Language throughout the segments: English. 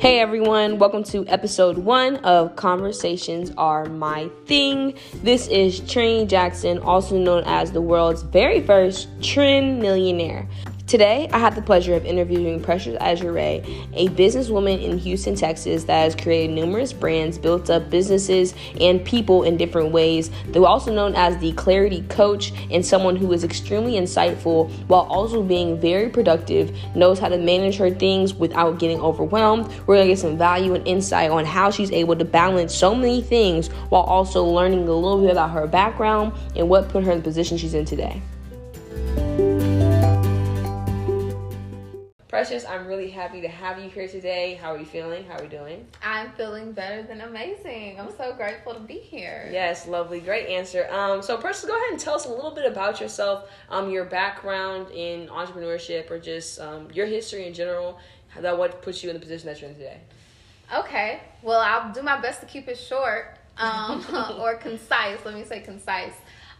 Hey everyone, welcome to episode one of Conversations Are My Thing. This is Trini Jackson, also known as the world's very first Trinillionaire. Today, I had the pleasure of interviewing Precious Azure, a businesswoman in Houston, Texas that has created numerous brands, built up businesses and people in different ways. They're also known as the Clarity Coach and someone who is extremely insightful while also being very productive, knows how to manage her things without getting overwhelmed. We're gonna get some value and insight on how she's able to balance so many things while also learning a little bit about her background and what put her in the position she's in today. Precious, I'm really happy to have you here today. How are you feeling? How are you doing? I'm feeling better than amazing. I'm so grateful to be here. Yes, lovely, great answer. Um, so Precious, go ahead and tell us a little bit about yourself, um, your background in entrepreneurship, or just um, your history in general. That what puts you in the position that you're in today. Okay, well, I'll do my best to keep it short um, or concise. Let me say concise.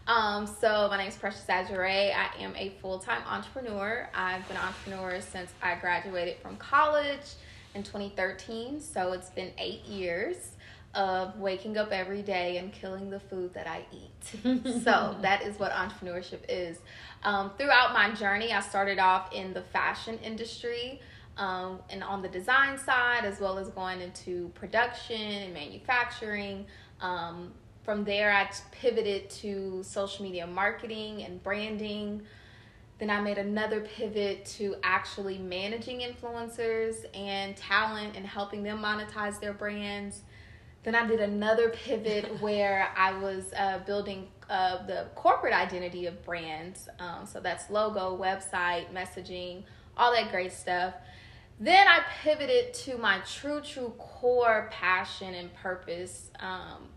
Um, so my name is Precious Azure. I am a full-time entrepreneur. I've been an entrepreneur since I graduated from college in 2013. So it's been eight years of waking up every day and killing the food that I eat. so that is what entrepreneurship is. Um, throughout my journey, I started off in the fashion industry. Um, and on the design side, as well as going into production and manufacturing, um, from there, I pivoted to social media marketing and branding. Then I made another pivot to actually managing influencers and talent and helping them monetize their brands. Then I did another pivot where I was uh, building uh, the corporate identity of brands. Um, so that's logo, website, messaging, all that great stuff. Then I pivoted to my true, true core passion and purpose, um,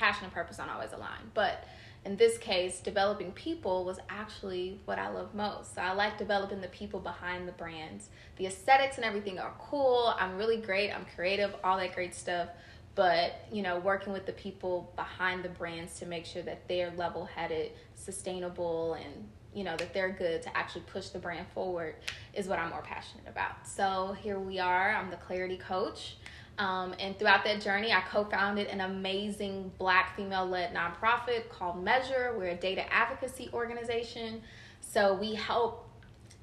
passion and purpose don't always align. But in this case, developing people was actually what I love most. So I like developing the people behind the brands. The aesthetics and everything are cool. I'm really great. I'm creative, all that great stuff. But, you know, working with the people behind the brands to make sure that they're level headed, sustainable, and, you know, that they're good to actually push the brand forward is what I'm more passionate about. So here we are. I'm the Clarity Coach. Um, and throughout that journey, I co founded an amazing black female led nonprofit called Measure. We're a data advocacy organization. So we help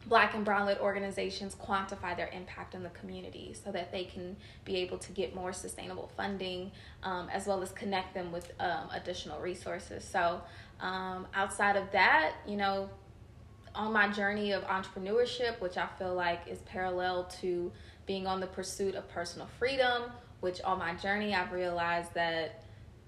black and brown led organizations quantify their impact in the community so that they can be able to get more sustainable funding um, as well as connect them with um, additional resources. So, um, outside of that, you know, on my journey of entrepreneurship, which I feel like is parallel to being on the pursuit of personal freedom, which on my journey I've realized that,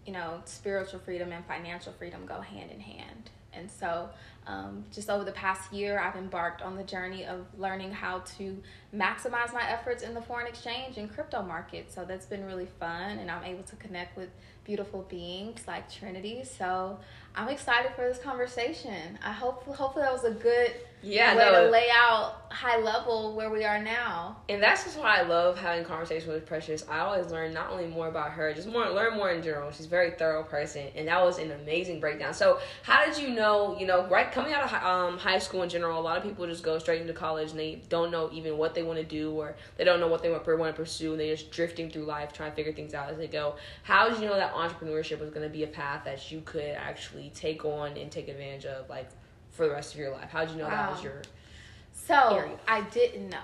you know, spiritual freedom and financial freedom go hand in hand. And so, um, just over the past year, I've embarked on the journey of learning how to maximize my efforts in the foreign exchange and crypto market. So that's been really fun, and I'm able to connect with beautiful beings like Trinity. So I'm excited for this conversation. I hope hopefully that was a good yeah, way no, to lay out high level where we are now. And that's just why I love having conversations with Precious. I always learn not only more about her, just more learn more in general. She's a very thorough person, and that was an amazing breakdown. So, how did you know? You know, right coming out of um, high school in general, a lot of people just go straight into college and they don't know even what they want to do, or they don't know what they want to pursue, and they're just drifting through life trying to figure things out as they go. How did you know that entrepreneurship was going to be a path that you could actually take on and take advantage of, like? For the rest of your life? How did you know wow. that was your? So area? I didn't know.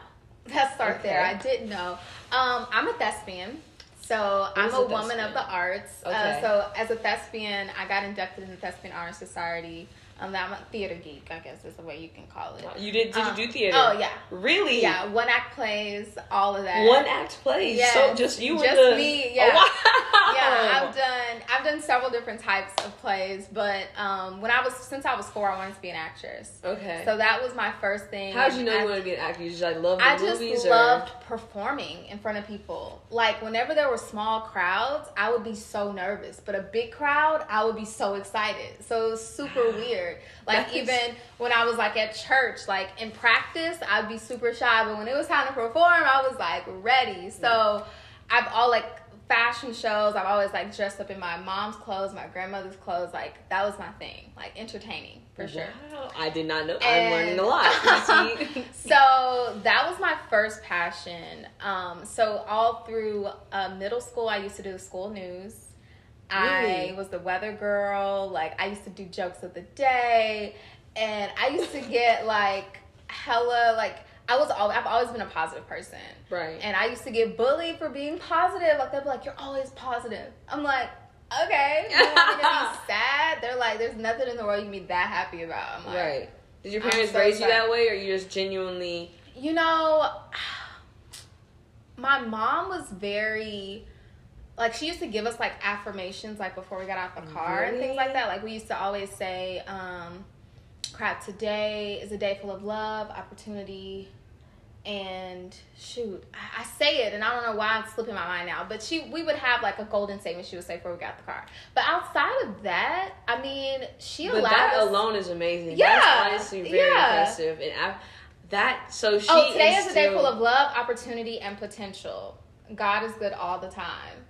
Let's start okay. there. I didn't know. Um, I'm a thespian. So I'm a, a woman of the arts. Uh, okay. Uh, so as a thespian, I got inducted in the Thespian Honor Society um, I'm a theater geek, I guess is the way you can call it. You did? Did um, you do theater? Oh yeah. Really? Yeah, one act plays, all of that. One act plays. Yeah. So just you just the... me. Yeah. Oh, wow. Yeah, I've done I've done several different types of plays, but um, when I was since I was four, I wanted to be an actress. Okay. So that was my first thing. How did you know I, you wanted to be an actor? You just like love the I movies? Just or? loved performing in front of people. Like whenever there were small crowds, I would be so nervous, but a big crowd, I would be so excited. So it was super weird. Like even even when I was like at church, like in practice, I'd be super shy, but when it was time to perform, I was like ready. So. I've all like fashion shows. I've always like dressed up in my mom's clothes, my grandmother's clothes. Like that was my thing, like entertaining for sure. Wow, I did not know. And I'm learning a lot. so that was my first passion. Um, so all through uh, middle school, I used to do the school news. Really? I was the weather girl. Like I used to do jokes of the day, and I used to get like hella like I was always I've always been a positive person. Right. And I used to get bullied for being positive. Like they'd be like, "You're always positive." I'm like, "Okay." You want me to be sad? They're like, "There's nothing in the world you can be that happy about." I'm like, right. Did your parents so raise you that way, or you just genuinely? You know, my mom was very like she used to give us like affirmations like before we got out the car and things like that. Like we used to always say, um, crap, today is a day full of love, opportunity, and shoot, I, say it and I don't know why I'm slipping my mind now. But she we would have like a golden statement she would say before we got the car. But outside of that, I mean, she But allowed that us alone is amazing. Yeah, That's honestly very yeah. impressive. And I, that so she. Oh, today is a day full of love, opportunity, and potential. God is good all the time.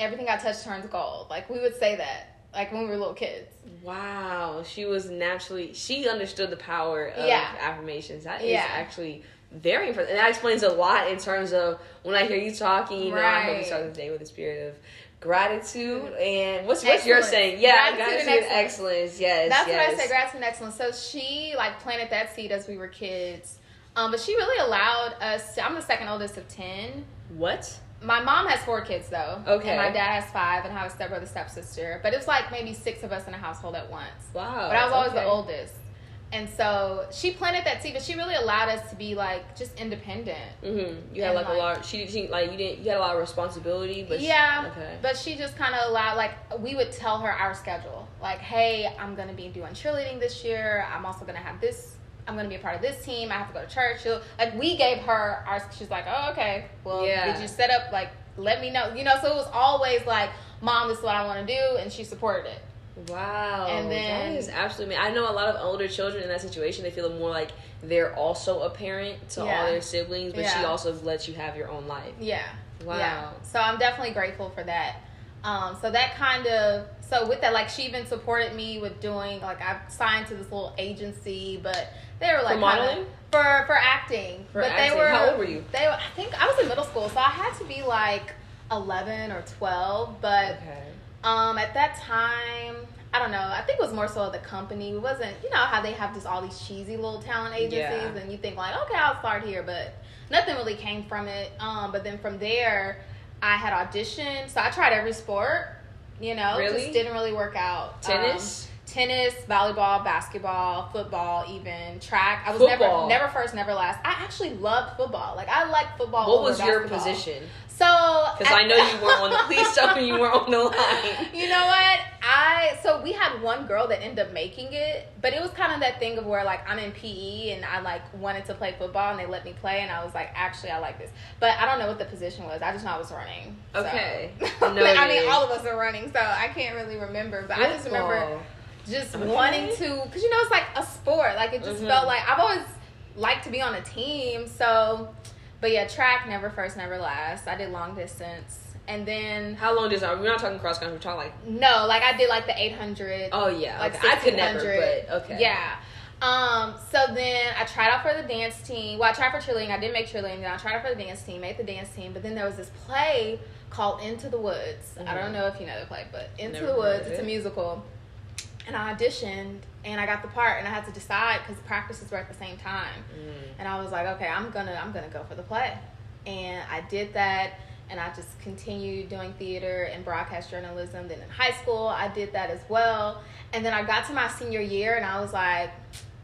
Everything I touch turns gold. Like we would say that, like when we were little kids. Wow, she was naturally. She understood the power of Yeah. affirmations. That is Yeah. actually very impressive, and that explains a lot in terms of when I hear you talking. You know, I hope you start the day with a spirit of gratitude and what's what you're saying? Yeah, Gratitude gratitude, and and excellence. Yes, That's yes. what I say, gratitude and excellence. So she like planted that seed as we were kids. Um, but she really allowed us. To, I'm the second oldest of ten. What? My mom has four kids though. Okay. And my dad has five, and I have a stepbrother, stepsister. But it was like maybe six of us in a household at once. Wow. But I was always okay. the oldest. And so she planted that seed, but she really allowed us to be like just independent. Mm-hmm. You had And, like, a lot. She, she like you didn't. You had a lot of responsibility, but she- yeah, okay. but she just kind of allowed like we would tell her our schedule. Like, hey, I'm gonna be doing cheerleading this year. I'm also gonna have this. I'm gonna be a part of this team. I have to go to church. She'll, like we gave her our. She's like, oh okay. Well, Yeah. did you set up like? Let me know. You know, so it was always like, mom, this is what I want to do, and she supported it. Wow. And then- that is absolutely. I know a lot of older children in that situation. They feel more like they're also a parent to Yeah. all their siblings, but she also lets you have your own life. Yeah. Wow. Yeah. So I'm definitely grateful for that. Um, so that kind of so with that, like she even supported me with doing like I've signed to this little agency, but they were like kinda- modeling? for for acting. For but acting. they were How old were you? They were, I think I was in middle school, so I had to be like eleven or twelve. But Okay. um, at that time, I don't know. I think it was more so the company. It wasn't, you know, how they have just all these cheesy little talent agencies, Yeah. and you think like, okay, I'll start here, but nothing really came from it. Um, but then from there, I had auditioned. So I tried every sport. You know, Really? just didn't really work out. Tennis? Um, tennis, volleyball, basketball, football, even track. I was Football. never, never first, never last. I actually loved football. Like I like football. what was your position? So Because I know you weren't on the. Please tell me you weren't on the line. you know what? I so we had one girl that ended up making it, but it was kind of that thing of where like I'm in PE and I like wanted to play football and they let me play and I was like, actually I like this, but I don't know what the position was. I just know I was running. so. Okay. I mean, all of us are running, so I can't really remember. But I just remember Football. Just Okay. wanting to, because you know it's like a sport. Like it just Mhm. felt like I've always liked to be on a team. So, but yeah, track never first, never last. I did long distance, and then How long does? We're not talking cross country. We're talking like. no, like I did like the 800. Oh yeah. like okay. I could never, 1600. but okay. Yeah. Um, so then I tried out for the dance team. Well, I tried for cheerleading. I didn't make cheerleading. Then I tried out for the dance team, made the dance team. But then there was this play called Into the Woods. I Mhm. don't know if you know the play, but Into Never the Woods. It's a musical. And I auditioned and I got the part and I had to decide because practices were at the same time. Mm. And I was like, okay, I'm gonna I'm gonna go for the play. And I did that and I just continued doing theater and broadcast journalism. Then in high school I did that as well. And then I got to my senior year and I was like,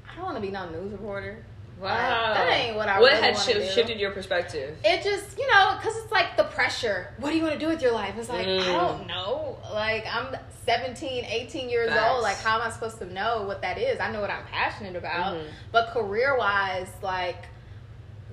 I don't wanna be no news reporter. Wow. that ain't what I What really had do. shifted your perspective? It just, you know, because it's like pressure. What do you want to do with your life? It's like, Mm. I don't know. Like, I'm 17, 18 years old. Like, how am I supposed to know what that is? I know what I'm passionate about. Mhm. But career wise, like,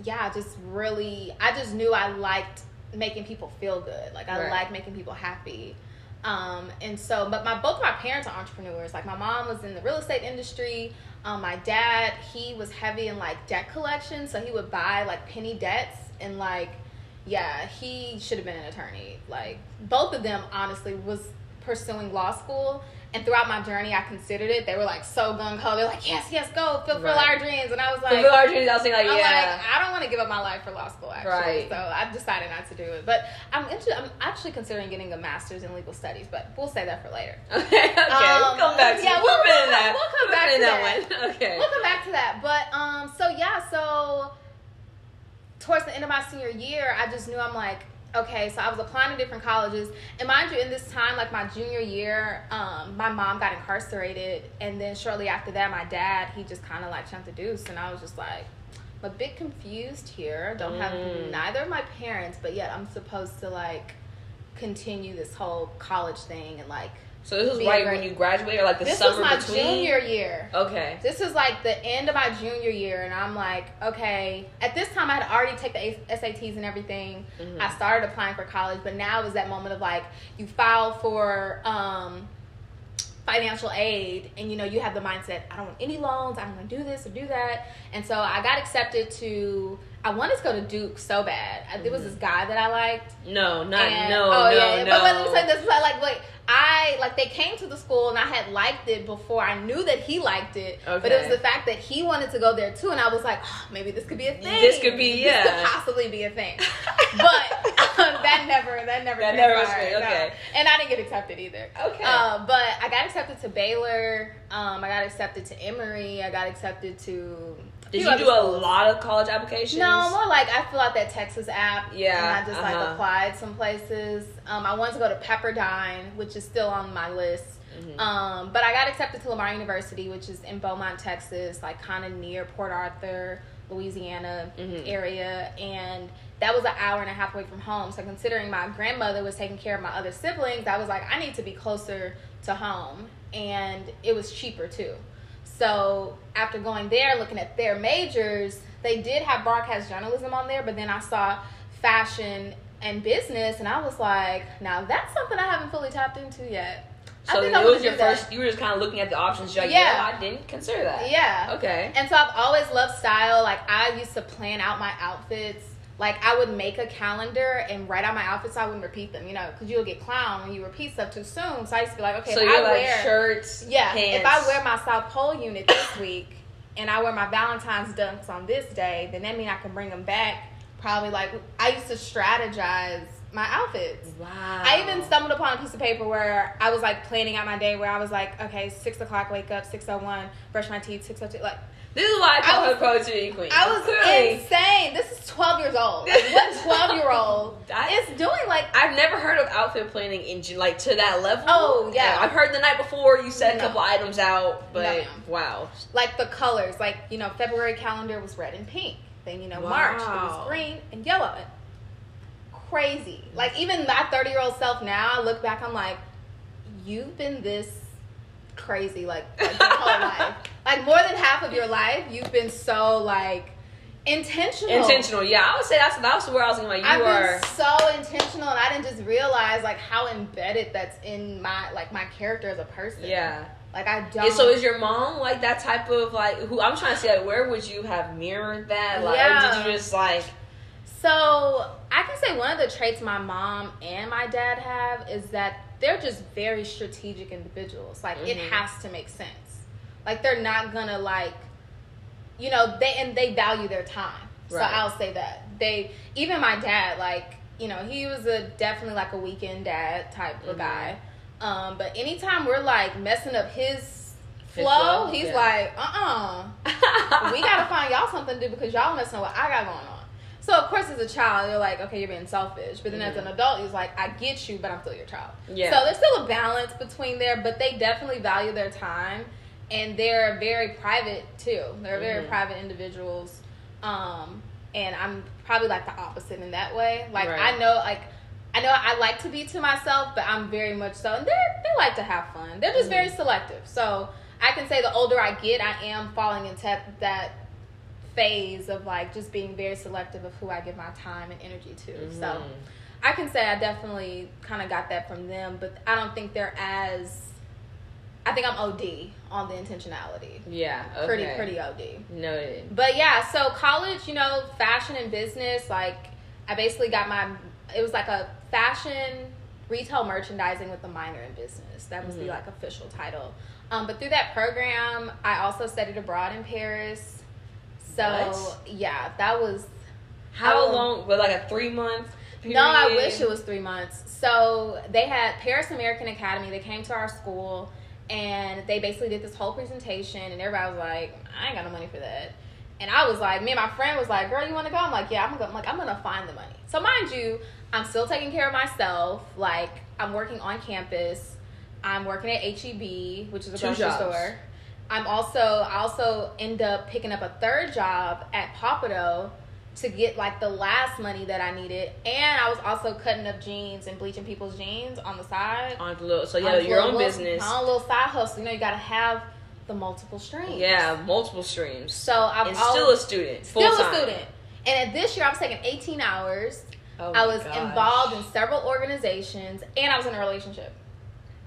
yeah, just really, I just knew I liked making people feel good. Like, I Right. like making people happy. Um, and so, but my both my parents are entrepreneurs. Like, my mom was in the real estate industry. Um, my dad, he was heavy in like debt collection, so he would buy like penny debts and like, yeah, he should have been an attorney. Like, both of them honestly was pursuing law school, And throughout my journey, I considered it. They were like so gung ho. They're like, yes, yes, go, fulfill Right. our dreams. And I was like, Fulfill our dreams. I was like, I'm yeah. like, I don't want to give up my life for law school, actually. Right. So I've decided not to do it. But I'm interested. I'm actually considering getting a master's in legal studies, but we'll say that for later. okay, okay. Um, we'll come back to yeah, we'll, we'll- we'll- that. we'll come back to that one. Okay. We'll come back to that. But um, so yeah, so towards the end of my senior year, I just knew I'm like, okay, so I was applying to different colleges, and mind you, in this time, like my junior year, um, my mom got incarcerated, and then shortly after that, my dad he just kind of like jumped the deuce, and I was just like. I'm a bit confused here. Don't have Mm. neither of my parents, but yet I'm supposed to like continue this whole college thing and like So this was Be right when you graduated, or like the this summer was my between. junior year. Okay. This was like the end of my junior year, and I'm like, okay. At this time, I had already taken the SATs and everything. Mhm. I started applying for college, but now is that moment of like, you file for um, financial aid, and you know, you have the mindset, I don't want any loans, I don't want to do this or do that. And so I got accepted to, I wanted to go to Duke so bad. I There was this guy that I liked. No, not And- no, oh, no, yeah, no. But let me say this: like, like, I like they came to the school and I had liked it before I knew that he liked it. But it was the fact that he wanted to go there too, and I was like, oh, maybe this could be a thing. This could be, yeah, This could possibly be a thing. But that never, that never, That never was me, no. okay. And I didn't get accepted either. Okay. Uh, but I got accepted to Baylor. Um, I got accepted to Emory. I got accepted to. Did you do a schools. lot of college applications? No, more like I fill out that Texas app. Yeah, And I just like uh-huh. applied some places. Um, I wanted to go to Pepperdine, which is still on my list. Mhm. Um, but I got accepted to Lamar University, which is in Beaumont, Texas, like kind of near Port Arthur, Louisiana Mhm. area. And that was an hour and a half away from home. So considering my grandmother was taking care of my other siblings, I was like, I need to be closer to home. And it was cheaper too. So after going there, looking at their majors, they did have broadcast journalism on there, but then I saw fashion and business, and I was like, now that's something I haven't fully tapped into yet. I So think it was your that. first. You were just kind of looking at the options. You're like, Yeah. yeah, I didn't consider that. Yeah. Okay. And so I've always loved style. Like I used to plan out my outfits. Like I would make a calendar and write out my outfits. So I wouldn't repeat them, you know, because you'll get clown when you repeat stuff too soon. So I used to be like, okay, so if I like wear shirts. Yeah, pants. if I wear my South Pole unit this week and I wear my Valentine's dunks on this day, then that means I can bring them back. Probably like I used to strategize my outfits. Wow. I even stumbled upon a piece of paper where I was like planning out my day. Where I was like, okay, six o'clock, wake up, six oh one, brush my teeth, six oh two. Like This is why I call I her was- poetry queen. I was Clearly. insane. This is twelve years old. Like, what twelve year old I- is doing? Like I've never heard of outfit planning in like to that level. Oh, yeah. I've heard the night before you said No. a couple items out, but No, wow. like the colors. Like you know, February calendar was red and pink. Then you know, March it was green and yellow. Crazy. Like even my thirty year old self now, I look back, I'm like, you've been this crazy like, like your whole life. Like more than half of your life, you've been so like intentional. Intentional, yeah. I would say that's that's where I was thinking. Like I've you are. been so intentional, and I didn't just realize like how embedded that's in my like my character as a person. Yeah. Like I don't. And so is your mom like that type of like who I'm trying to say like where would you have mirrored that? Like or Yeah. did you just like So I can say one of the traits my mom and my dad have is that they're just very strategic individuals. Like it Mhm. has to make sense. Like they're not gonna like, you know, they and they value their time. So I'll say that they even my dad like you know he was a definitely like a weekend dad type of Mhm. guy. Um, but anytime we're like messing up his His flow, flow? he's Yeah. like, uh uh we gotta find y'all something to do because y'all messing up what I got going on. So of course, as a child, you're like, okay, you're being selfish. But then as an adult, you're like, I get you, but I'm still your child. Yeah. So there's still a balance between there, but they definitely value their time, and they're very private too. They're very Mhm. private individuals. Um, and I'm probably like the opposite in that way. Like Right. I know, like. I know I like to be to myself, but I'm very much so. And they they like to have fun. They're just very Mhm. selective. So I can say the older I get, I am falling into that phase of like just being very selective of who I give my time and energy to. So Mhm. I can say I definitely kind of got that from them, but I don't think they're as. I think I'm OD on the intentionality. Yeah. Okay. Pretty pretty OD. noted. But yeah, so college, you know, fashion and business, like I basically got my it was like a fashion retail merchandising with a minor in business. That was Mhm. the like official title. Um, but through that program, I also studied abroad in Paris. So What? yeah, that was How I- long? But like a three month. no, I wish it was three months. So they had Paris American Academy. They came to our school and they basically did this whole presentation, and everybody was like, "I ain't got no money for that." And I was like, me and my friend was like, "Girl, you want to go?" I'm like, "Yeah, I'm gonna." I'm like, I'm gonna find the money. So mind you, I'm still taking care of myself. Like I'm working on campus. I'm working at HEB, which is a Two grocery jobs. store. I'm also I also end up picking up a third job at Pappadeaux to get like the last money that I needed, and I was also cutting up jeans and bleaching people's jeans on the side. On the little, so yeah, a your little- own little- business. My own little side hustle. You know, you gotta have the multiple streams. Yeah, multiple streams. So I'm and always, still a student. still a full-time. student. And this year, I was taking 18 hours. Oh I was gosh. involved in several organizations, and I was in a relationship.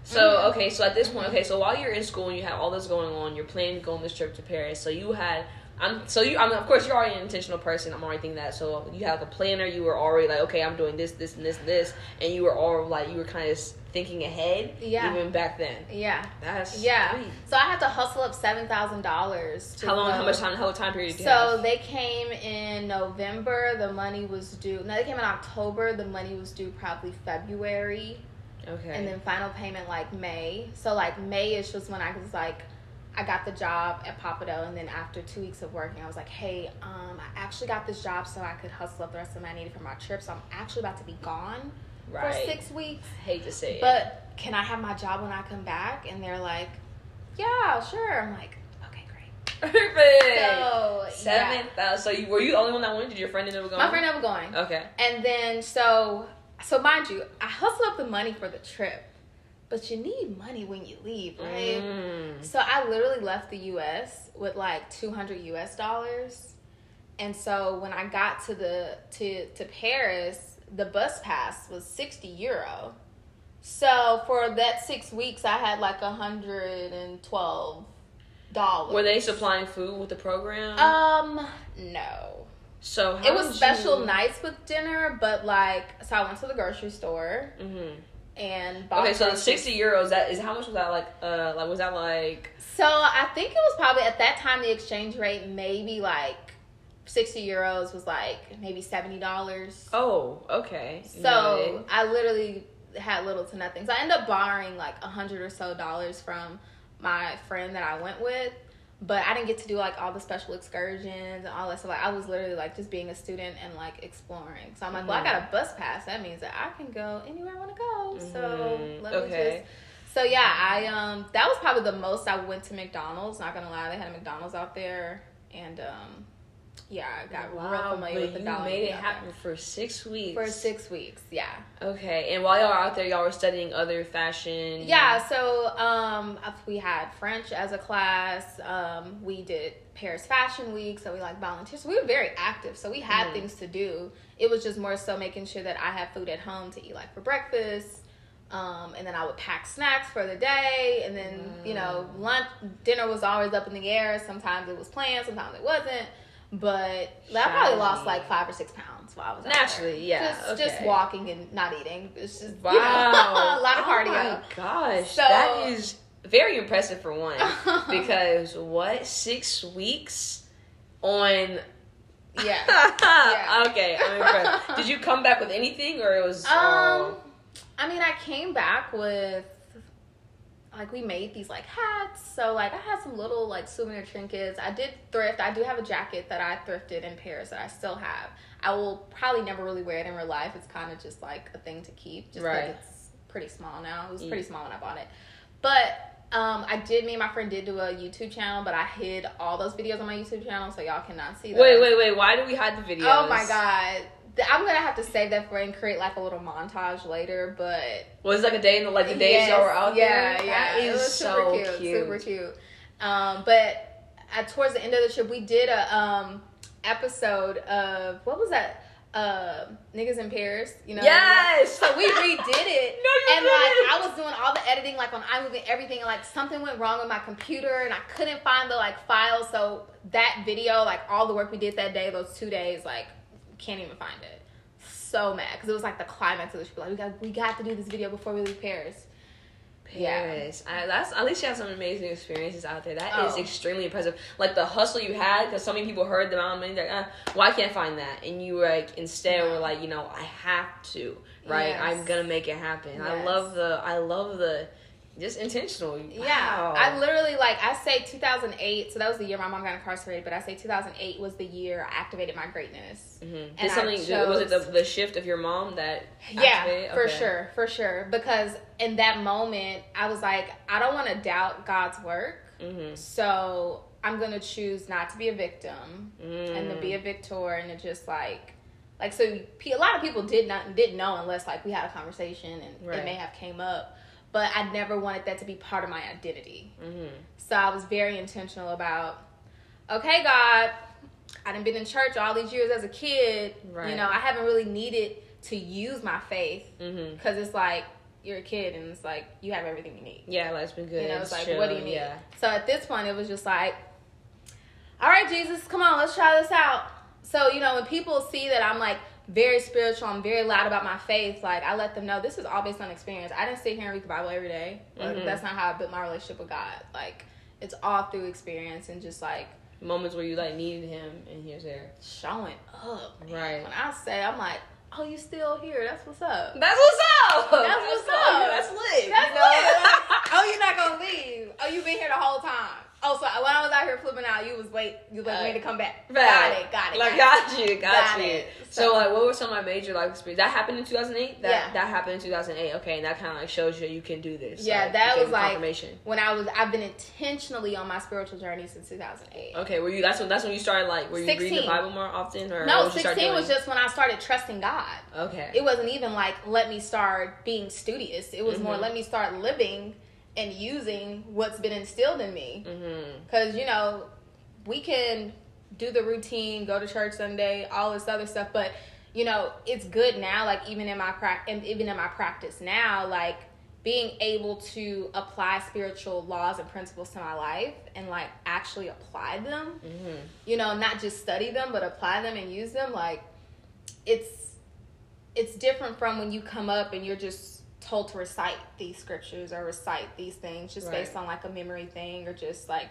So okay, so at this point, okay, so while you're in school and you have all this going on, you're planning to go on this trip to Paris. So you had, I'm so you, I mean, of course, you're already an intentional person. I'm already thinking that. So you have a planner. You were already like, okay, I'm doing this, this, and this, and this, and you were all like, you were kind of thinking ahead, Yeah. even back then. Yeah, That's yeah. sweet. So I had to hustle up seven thousand dollars. How long? How much time? How time period did you So they came in November. The money was due. No, they came in October. The money was due probably February, Okay. and then final payment like May. So like Mayish was when I was like, I got the job at Pappadeaux, and then after two weeks of working, I was like, hey, um, I actually got this job so I could hustle up the rest of my needed for my trip. So I'm actually about to be gone right. for six weeks. hate to say it. But can I have my job when I come back? And they're like, yeah, sure. I'm like, okay, great. perfect. So Seven yeah. So you were you the only one that went? Did your friend end up going? My friend ended up going. Okay. And then so so mind you, I hustled up the money for the trip. But you need money when you leave, right? Mm. So I literally left the US with like 200 US dollars. And so when I got to the to to Paris, the bus pass was 60 euro. So for that 6 weeks I had like 112 dollars. Were they supplying food with the program? Um no. So how It was special you... nights with dinner, but like so I went to the grocery store hmm and bought Okay, so the sixty euros. That is how much was that like? Uh, like was that like? So I think it was probably at that time the exchange rate maybe like sixty euros was like maybe seventy dollars. Oh, okay. So I literally had little to nothing. So I ended up borrowing like a hundred or so dollars from my friend that I went with. But I didn't get to do like all the special excursions and all that So Like I was literally like just being a student and like exploring. So I'm like, well, I got a bus pass. That means that I can go anywhere I want to go. So Mhm. let me Okay. just. So yeah, I um that was probably the most I went to McDonald's. Not gonna lie, they had a McDonald's out there, and um yeah, I got real wow, familiar but with the you dollar. made it happen for six weeks. for six weeks. Yeah. Okay, and while y'all were out there, y'all were studying other fashion. Yeah, so um, we had French as a class. Um, we did Paris Fashion Week, so we like volunteers. So we were very active, so we had Mhm. things to do. It was just more so making sure that I had food at home to eat, like for breakfast. Um, and then I would pack snacks for the day, and then you know, lunch, dinner was always up in the air. Sometimes it was planned, sometimes it wasn't. But I probably lost like five or six pounds while I was Naturally, yeah, Just, just walking and not eating. It's just Wow. you know, a lot of Oh cardio. my gosh, So- that is very impressive for one. because what six weeks on? Yeah. Yeah. okay, I'm impressed. Did you come back with anything, or it was? all- Um, I mean, I came back with like we made these like hats. So like I had some little like souvenir trinkets. I did thrift. I do have a jacket that I thrifted in Paris that I still have. I will probably never really wear it in real life. It's kind of just like a thing to keep, just Right. it's pretty small now. It was Mm. pretty small when I bought it, but. Um, I did. Me and my friend did do a YouTube channel, but I hid all those videos on my YouTube channel, so y'all cannot see. Those. Wait, wait, wait! Why do we hide the videos? Oh my god. I'm gonna have to save that for and create like a little montage later, but Was it like a day in the like the days Yes, y'all were out yeah, there? Yeah, That it is was so super cute, cute. super cute. Um, but at, towards the end of the trip, we did a um episode of what was that? Uh, niggas in Paris, you know? Yes. So we redid it, No, and like didn't. I was doing all the editing, like on iMovie, and everything, and like something went wrong with my computer, and I couldn't find the like file. So that video, like all the work we did that day, those two days, like can't even find it. so mad because it was like the climax of the show. Like we got we got to do this video before we leave Paris. Paris. Yeah. I, that's at least you have some amazing experiences out there. That oh. is extremely impressive. Like the hustle you had, because so many people heard the amount of money. Like, uh, well, I can't find that, and you were like instead were like, you know, I have to, right? Yes. I'm gonna make it happen. Yes. I love the, I love the just intentional. Yeah, I literally like I say 2008. So that was the year my mom got incarcerated. But I say 2008 was the year I activated my greatness. Mm-hmm. And something chose, was it the, the shift of your mom that? Yeah, for sure, for sure. Because in that moment, I was like, I don't want to doubt God's work. Mm-hmm. So I'm gonna choose not to be a victim mm. and to be a victor and to just like like so a lot of people did not didn't know unless like we had a conversation and right. it may have came up but I never wanted that to be part of my identity. Mm-hmm. So I was very intentional about, okay, God, I done been in church all these years as a kid. Right. You know, I haven't really needed to use my faith because mm-hmm. it's like you're a kid and it's like you have everything you need. Yeah, life's been good. You know, it's, like chill. what do you need? Yeah. So at this point, it was just like, all right, Jesus, come on, let's try this out. So you know, when people see that I'm like very spiritual. I'm very loud about my faith. Like I let them know this is all based on experience. I didn't sit here and read the Bible every day. Like, mm-hmm. That's not how I built my relationship with God. Like it's all through experience and just like moments where you like needed Him and He was there, showing up. Right. When I say, I'm like, oh, you still here? That's what's up. That's what's up. That's, that's what's up. That's lit. That's you know? lit. oh, you're not gonna leave. Oh, you've been here the whole time. Oh, so when I was out here flipping out, you was wait, you was waiting uh, to come back. Right. Got it, got it. Like, got, you, got, got you. It. So, so, like, what were some of my major life experiences? That happened in 2008. That yeah. that happened in 2008. Okay, and that kind of like shows you you can do this. Yeah, like, that was like confirmation. when I was. I've been intentionally on my spiritual journey since 2008. Okay, were you? That's when that's when you started like were you 16. reading the Bible more often or no? 16 was just when I started trusting God. Okay, it wasn't even like let me start being studious. It was mm-hmm. more let me start living and using what's been instilled in me. Because, mm-hmm. you know, we can do the routine, go to church Sunday, all this other stuff, but you know, it's good now like even in my practice even in my practice now like being able to apply spiritual laws and principles to my life and like actually apply them. Mm-hmm. You know, not just study them but apply them and use them like it's it's different from when you come up and you're just told to recite these scriptures or recite these things just right. based on like a memory thing or just like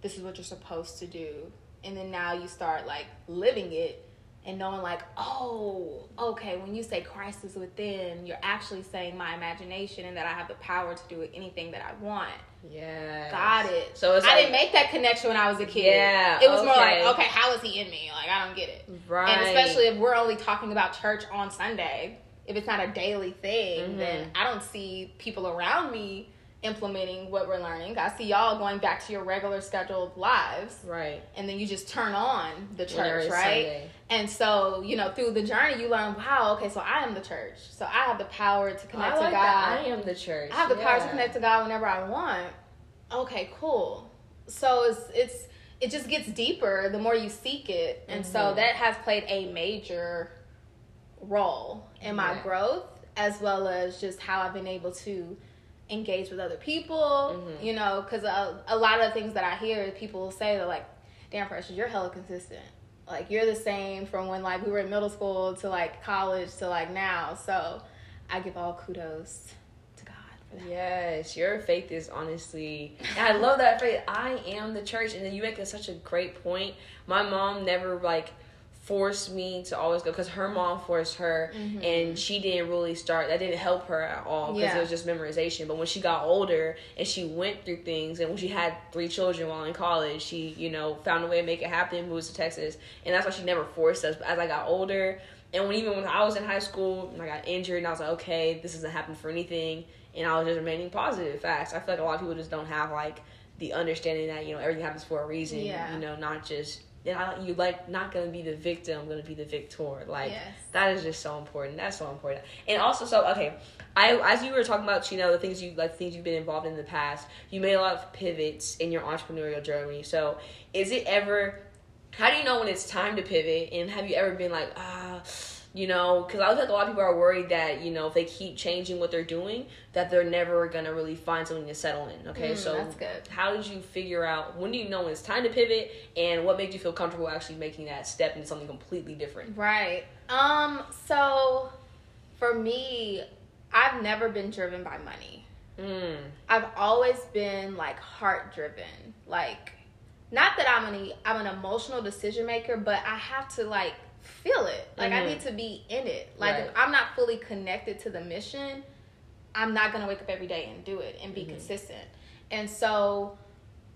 this is what you're supposed to do. And then now you start like living it and knowing like oh okay when you say christ is within you're actually saying my imagination and that i have the power to do anything that i want. Yeah got it. So i like, didn't make that connection when i was a kid. Yeah it was okay. more like okay. how is he in me? Like i don't get it. Right. and especially if we're only talking about church on sunday if it's not a daily thing, mm-hmm. then I don't see people around me implementing what we're learning. I see y'all going back to your regular scheduled lives. Right. And then you just turn on the church, right? Sunday. And so, you know, through the journey you learn, wow, okay, so I am the church. So I have the power to connect like to God. I am the church. I have the yeah. power to connect to God whenever I want. Okay, cool. So it's it's it just gets deeper the more you seek it. And mm-hmm. so that has played a major role in my yeah. growth as well as just how I've been able to engage with other people, mm-hmm. you know, because a, a, lot of things that I hear people say, they're like, damn, Precious, you're hella consistent. Like, you're the same from when, like, we were in middle school to, like, college to, like, now. So I give all kudos to God for that. Yes, your faith is honestly, I love that faith. I am the church. And then you make such a great point. My mom never, like, forced me to always go because her mom forced her mm-hmm. and she didn't really start that didn't help her at all because yeah. it was just memorization but when she got older and she went through things and when she had three children while in college she you know found a way to make it happen moves to texas and that's why she never forced us but as i got older and when even when i was in high school and i got injured and i was like okay this doesn't happen for anything and i was just remaining positive facts i feel like a lot of people just don't have like the understanding that you know everything happens for a reason yeah. you know not just I, you like not gonna be the victim, I'm gonna be the victor. Like yes. that is just so important. That's so important. And also, so okay, I as you were talking about, you know, the things you like, things you've been involved in the past. You made a lot of pivots in your entrepreneurial journey. So, is it ever? How do you know when it's time to pivot? And have you ever been like, ah? You know, because I think a lot of people are worried that you know if they keep changing what they're doing, that they're never gonna really find something to settle in. Okay, Mm, so that's good. how did you figure out when do you know it's time to pivot, and what made you feel comfortable actually making that step into something completely different? Right. Um, so for me, I've never been driven by money. Mm. I've always been like heart driven. Like not that I'm an I'm an emotional decision maker, but I have to like feel it. Like I Mhm. need to be in it. Like Right. if I'm not fully connected to the mission, I'm not gonna wake up every day and do it and be Mhm. consistent. And so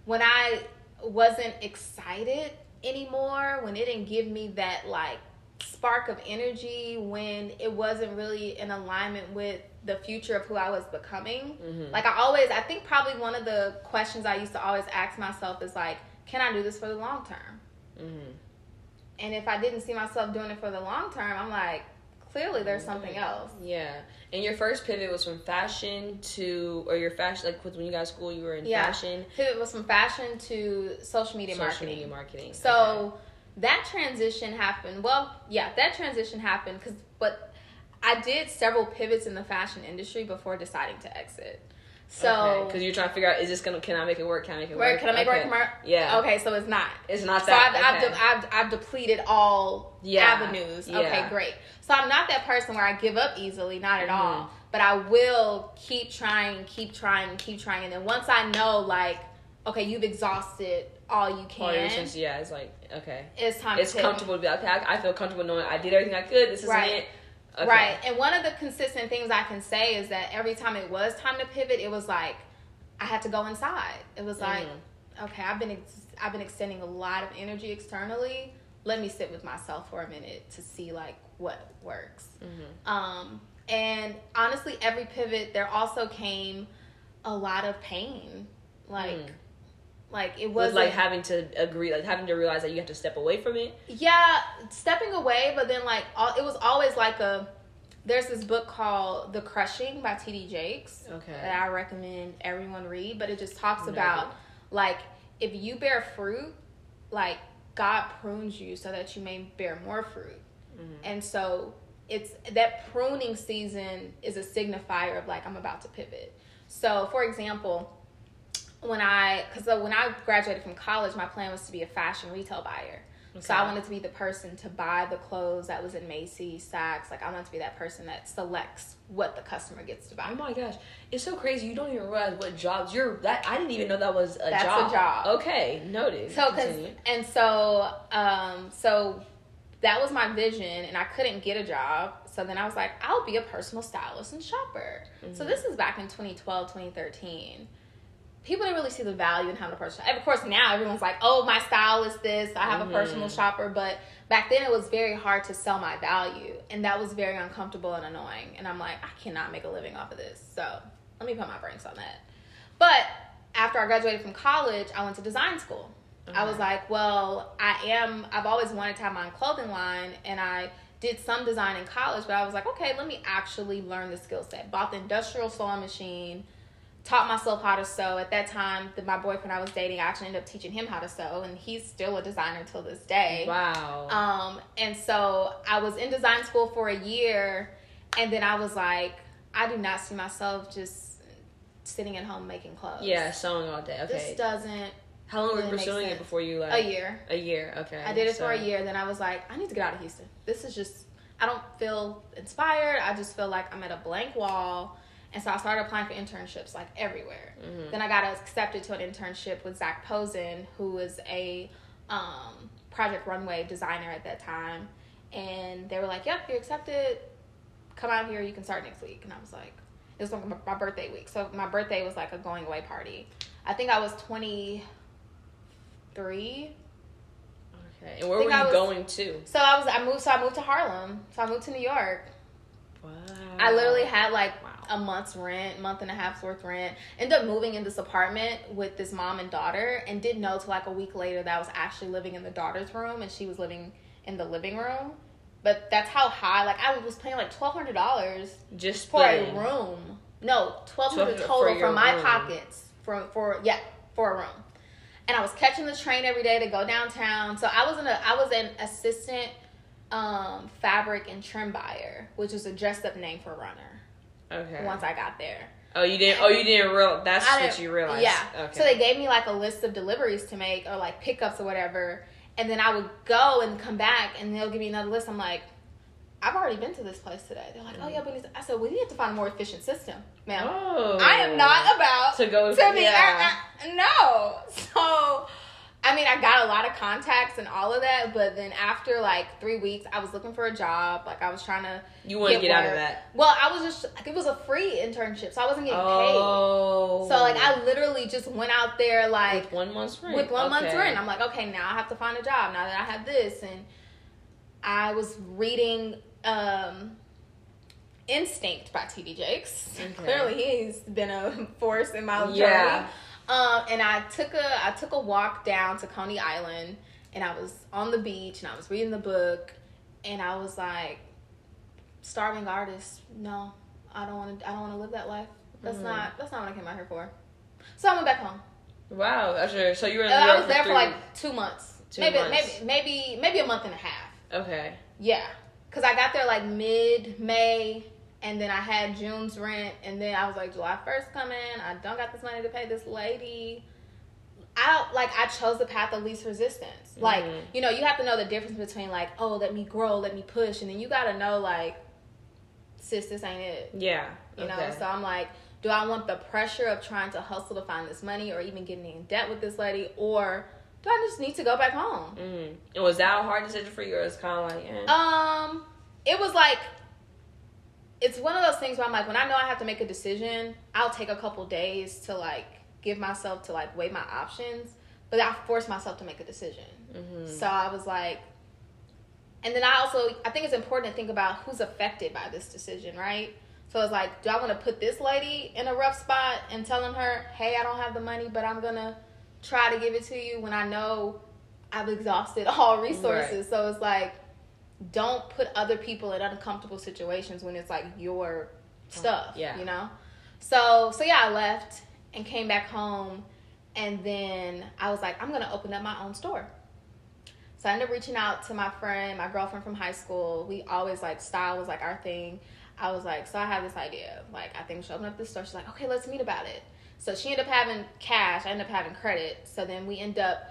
when I wasn't excited anymore, when it didn't give me that like spark of energy, when it wasn't really in alignment with the future of who I was becoming, Mhm. like I always, I think probably one of the questions I used to always ask myself is like, can I do this for the long term? Mhm. And if I didn't see myself doing it for the long term, I'm like, clearly there's something mm-hmm. else. Yeah, and your first pivot was from fashion to, or your fashion like when you got school, you were in Yeah. fashion, Pivot was from fashion to social media social marketing. media marketing. So that transition happened. Well, yeah, that transition happened because, but I did several pivots in the fashion industry before deciding to exit. So, because you're trying to figure out is this gonna can I make it work? Can I make it work? can I make okay. work? Mar- Yeah. Okay, so it's not. It's not So that. I've, I've, de- I've, I've depleted all Yeah. avenues. Okay, great. So I'm not that person where I give up easily, not at Mhm. all. But I will keep trying, keep trying, keep trying. And then once I know, like, okay, you've exhausted all you can, All yeah, it's like okay. it's time It's to comfortable to be like, okay, I, I feel comfortable knowing I did everything I could. This isn't Right. it. Okay. Right. And one of the consistent things I can say is that every time it was time to pivot, it was like I had to go inside. It was like, Mhm. okay, I've been ex- I've been extending a lot of energy externally. Let me sit with myself for a minute to see like what works. Mhm. Um, and honestly, every pivot there also came a lot of pain. Like, Mm. Like it Was like having to agree, like having to realize that you have to step away from it. yeah, stepping away, but then like all, it was always like a. There's this book called The Crushing by T.D. Jakes Okay. that I recommend everyone read, but it just talks about like if you bear fruit, like God prunes you so that you may bear more fruit. Mhm. And so it's that pruning season is a signifier of like I'm about to pivot. So for example, when I because when I graduated from college, my plan was to be a fashion retail buyer. So I wanted to be the person to buy the clothes that was in Macy's, Saks. Like I wanted to be that person that selects what the customer gets to buy. Oh my gosh, it's so crazy. You don't even realize what jobs you're. That I didn't even know that was a That's a job. job. Okay, noted. So, cause, and so, um, so that was my vision, and I couldn't get a job. So then I was like, I'll be a personal stylist and shopper. So Mhm. this is back in 2012, 2013. People didn't really see the value in having a personal. and Of course, now everyone's like, "Oh, my style is this. I have Mhm. a personal shopper." But back then, it was very hard to sell my value, and that was very uncomfortable and annoying. And I'm like, I cannot make a living off of this. So let me put my brakes on that. But after I graduated from college, I went to design school. I was like, well, I am. I've always wanted to have my own clothing line, and I did some design in college. But I was like, okay, let me actually learn the skill set. Bought the industrial sewing machine, taught myself how to sew. At that time, the, my boyfriend I was dating, I actually ended up teaching him how to sew, and he's still a designer till this day. Wow. Um, and so I was in design school for a year, and then I was like, I do not see myself just sitting at home making clothes. yeah, sewing all day. This Okay. doesn't How long were you really pursuing it before you like? a year. A year. Okay. I did it so- for a year. Then I was like, I need to get out of Houston. This is just, I don't feel inspired. I just feel like I'm at a blank wall. And so I started applying for internships like everywhere. Mhm. Then I got accepted to an internship with Zac Posen, who was a um, Project Runway designer at that time. And they were like, yep, you're accepted. Come out here. You can start next week. And I was like, it was like my, my birthday week. So my birthday was like a going away party. I think I was 23. Okay. And where were you was- going to? So I was I moved so I moved to Harlem. So I moved to New York. Wow. I literally had like Wow. A month's rent, month and a half's worth rent. Ended up moving in this apartment with this mom and daughter and didn't know till like a week later that I was actually living in the daughter's room and she was living in the living room. But that's how high like I was paying like twelve hundred dollars just for a room. No, twelve hundred $1,200 total for from my room. pockets. For for yeah, for a room. And I was catching the train every day to go downtown. So I was in a I was an assistant um, fabric and trim buyer, which is a dressed up name for a runner. Okay. Once I got there. Oh, you didn't. Oh, you didn't real. That's what you realized. Yeah. Okay. So they gave me like a list of deliveries to make or like pickups or whatever. And then I would go and come back and they'll give me another list. I'm like, I've already been to this place today. They're like, oh yeah, but I said, we need to find a more efficient system, ma'am. oh. I am not about to go to Yeah. uh, uh, no. So I mean, I got a lot of contacts and all of that, but then after like three weeks, I was looking for a job. Like I was trying to You want to get out of that. Well, I was just like it was a free internship, so I wasn't getting Oh. paid. So like I literally just went out there like with one month's rent. with one month's rent. I'm like, okay, now I have to find a job. Now that I have this, and I was reading um, Instinct by T.D. Jakes. Okay. Clearly, he's been a force in my journey. Um, and I took a I took a walk down to Coney Island, and I was on the beach, and I was reading the book, and I was like, starving artist. No, I don't want to. I don't want to live that life. That's Mhm. not. That's not what I came out here for. So I went back home. Wow. That's your, so you were in Uh, New York I was there for three- like two months. Two maybe, months. maybe, maybe, maybe a month and a half. Okay. Yeah, because I got there like mid May, and then I had June's rent, and then I was like July first coming. I don't got this money to pay this lady. I like I chose the path of least resistance. Like Mhm. you know, you have to know the difference between like oh let me grow, let me push, and then you got to know like sis, this ain't it. Yeah. You know, so I'm like, do I want the pressure of trying to hustle to find this money, or even getting in debt with this lady, or do I just need to go back home? Mm. And was that a hard decision for you, or it's kind of like, eh? Um, it was like it's one of those things where I'm like, when I know I have to make a decision, I'll take a couple days to like give myself to like weigh my options, but I force myself to make a decision. Mhm. So I was like, and then I also I think it's important to think about who's affected by this decision, right? So it's like, do I want to put this lady in a rough spot and telling her, hey, I don't have the money, but I'm gonna try to give it to you when I know I've exhausted all resources. So it's like, don't put other people in uncomfortable situations when it's like your stuff. Yeah. You know? So so yeah, I left and came back home and then I was like, I'm gonna open up my own store. So I ended up reaching out to my friend, my girlfriend from high school. We always like style was like our thing. I was like, so I have this idea. Like I think we should open up this store. She's like, okay, let's meet about it. So she ended up having cash. I ended up having credit. So then we end up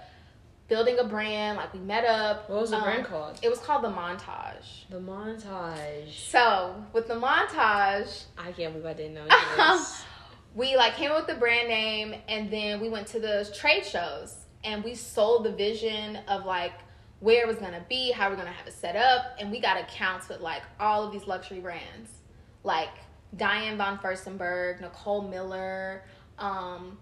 building a brand. Like we met up. what was the Um, brand called? It was called the Montage. The montage. So with the Montage, I can't believe I didn't know this. we like came up with the brand name and then we went to the trade shows and we sold the vision of like where it was gonna be, how we're gonna have it set up, and we got accounts with like all of these luxury brands, like Diane von Furstenberg, Nicole Miller, um,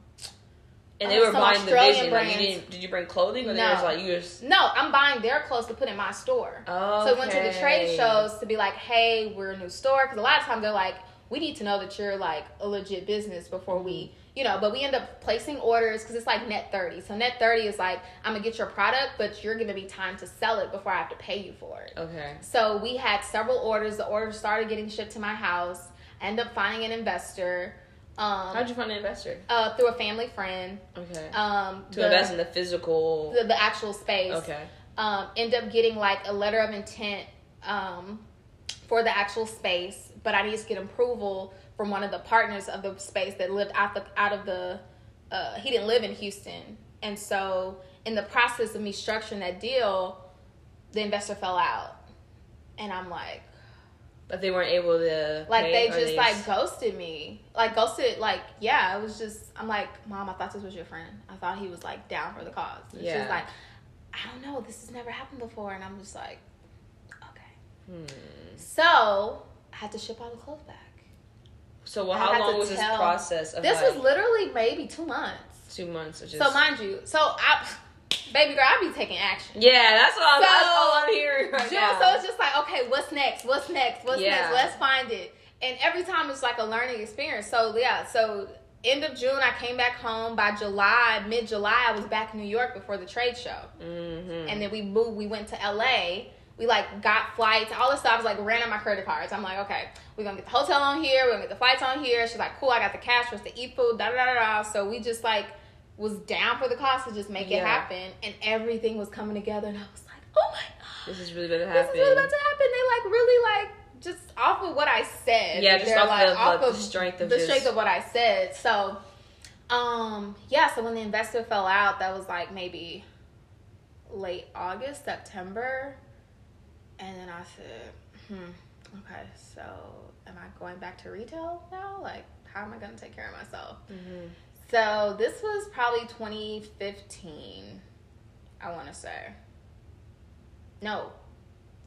and they were buying the Australian vision. Like, you didn't, did you bring clothing, or they No. was like you just? no, I'm buying their clothes to put in my store. Oh. So we went to the trade shows to be like, hey, we're a new store. Because a lot of times they're like, we need to know that you're like a legit business before we, you know, but we end up placing orders because it's like net 30. So net 30 is like, I'm going to get your product, but you're giving me time to sell it before I have to pay you for it. Okay. So we had several orders. The orders started getting shipped to my house. I ended up finding an investor um, How'd you find an investor? uh, through a family friend. Okay. Um, to the, invest in the physical. the, the actual space okay. um, end up getting like a letter of intent um, for the actual space, but I needed to get approval from one of the partners of the space that lived out the out of the. Uh, he didn't live in Houston, and so in the process of me structuring that deal, the investor fell out, and I'm like, But they weren't able to. like they just like ghosted me, like ghosted, like yeah, it was just. I'm like, mom, I thought this was your friend. I thought he was like down for the cause. And Yeah. She's like, I don't know, this has never happened before, and I'm just like, okay. Hmm. So I had to ship all the clothes back. So, well, how long was this process? Of This like, was literally maybe two months. two months. Just, So mind you, so I, baby girl, I be taking action. Yeah, that's what I'm, So, that's all I'm hearing right June, now. so it's just like, okay, what's next? What's next? What's Yeah. next? Let's find it. And every time it's like a learning experience. So yeah, so end of June I came back home. By July, mid July, I was back in New York before the trade show. mm-hmm. And then we moved. We went to LA. We like got flights, all this stuff. I was like ran on my credit cards. I'm like, okay, we're gonna get the hotel on here. We're gonna get the flights on here. She's like, cool. I got the cash for us to eat food. Da da da. da. So we just like was down for the cost to just make it happen, and everything was coming together. And I was like, oh my god, This is really about to happen. this is really about to happen. They like really like just off of what I said. Yeah, just off like the- off the of strength of the just- strength of what I said. So, um, yeah. So when the investor fell out, that was like maybe late August, September, and then I said, hmm, okay, so am I going back to retail now? Like, how am I going to take care of myself? Mhm. So this was probably 2015, I want to say. No,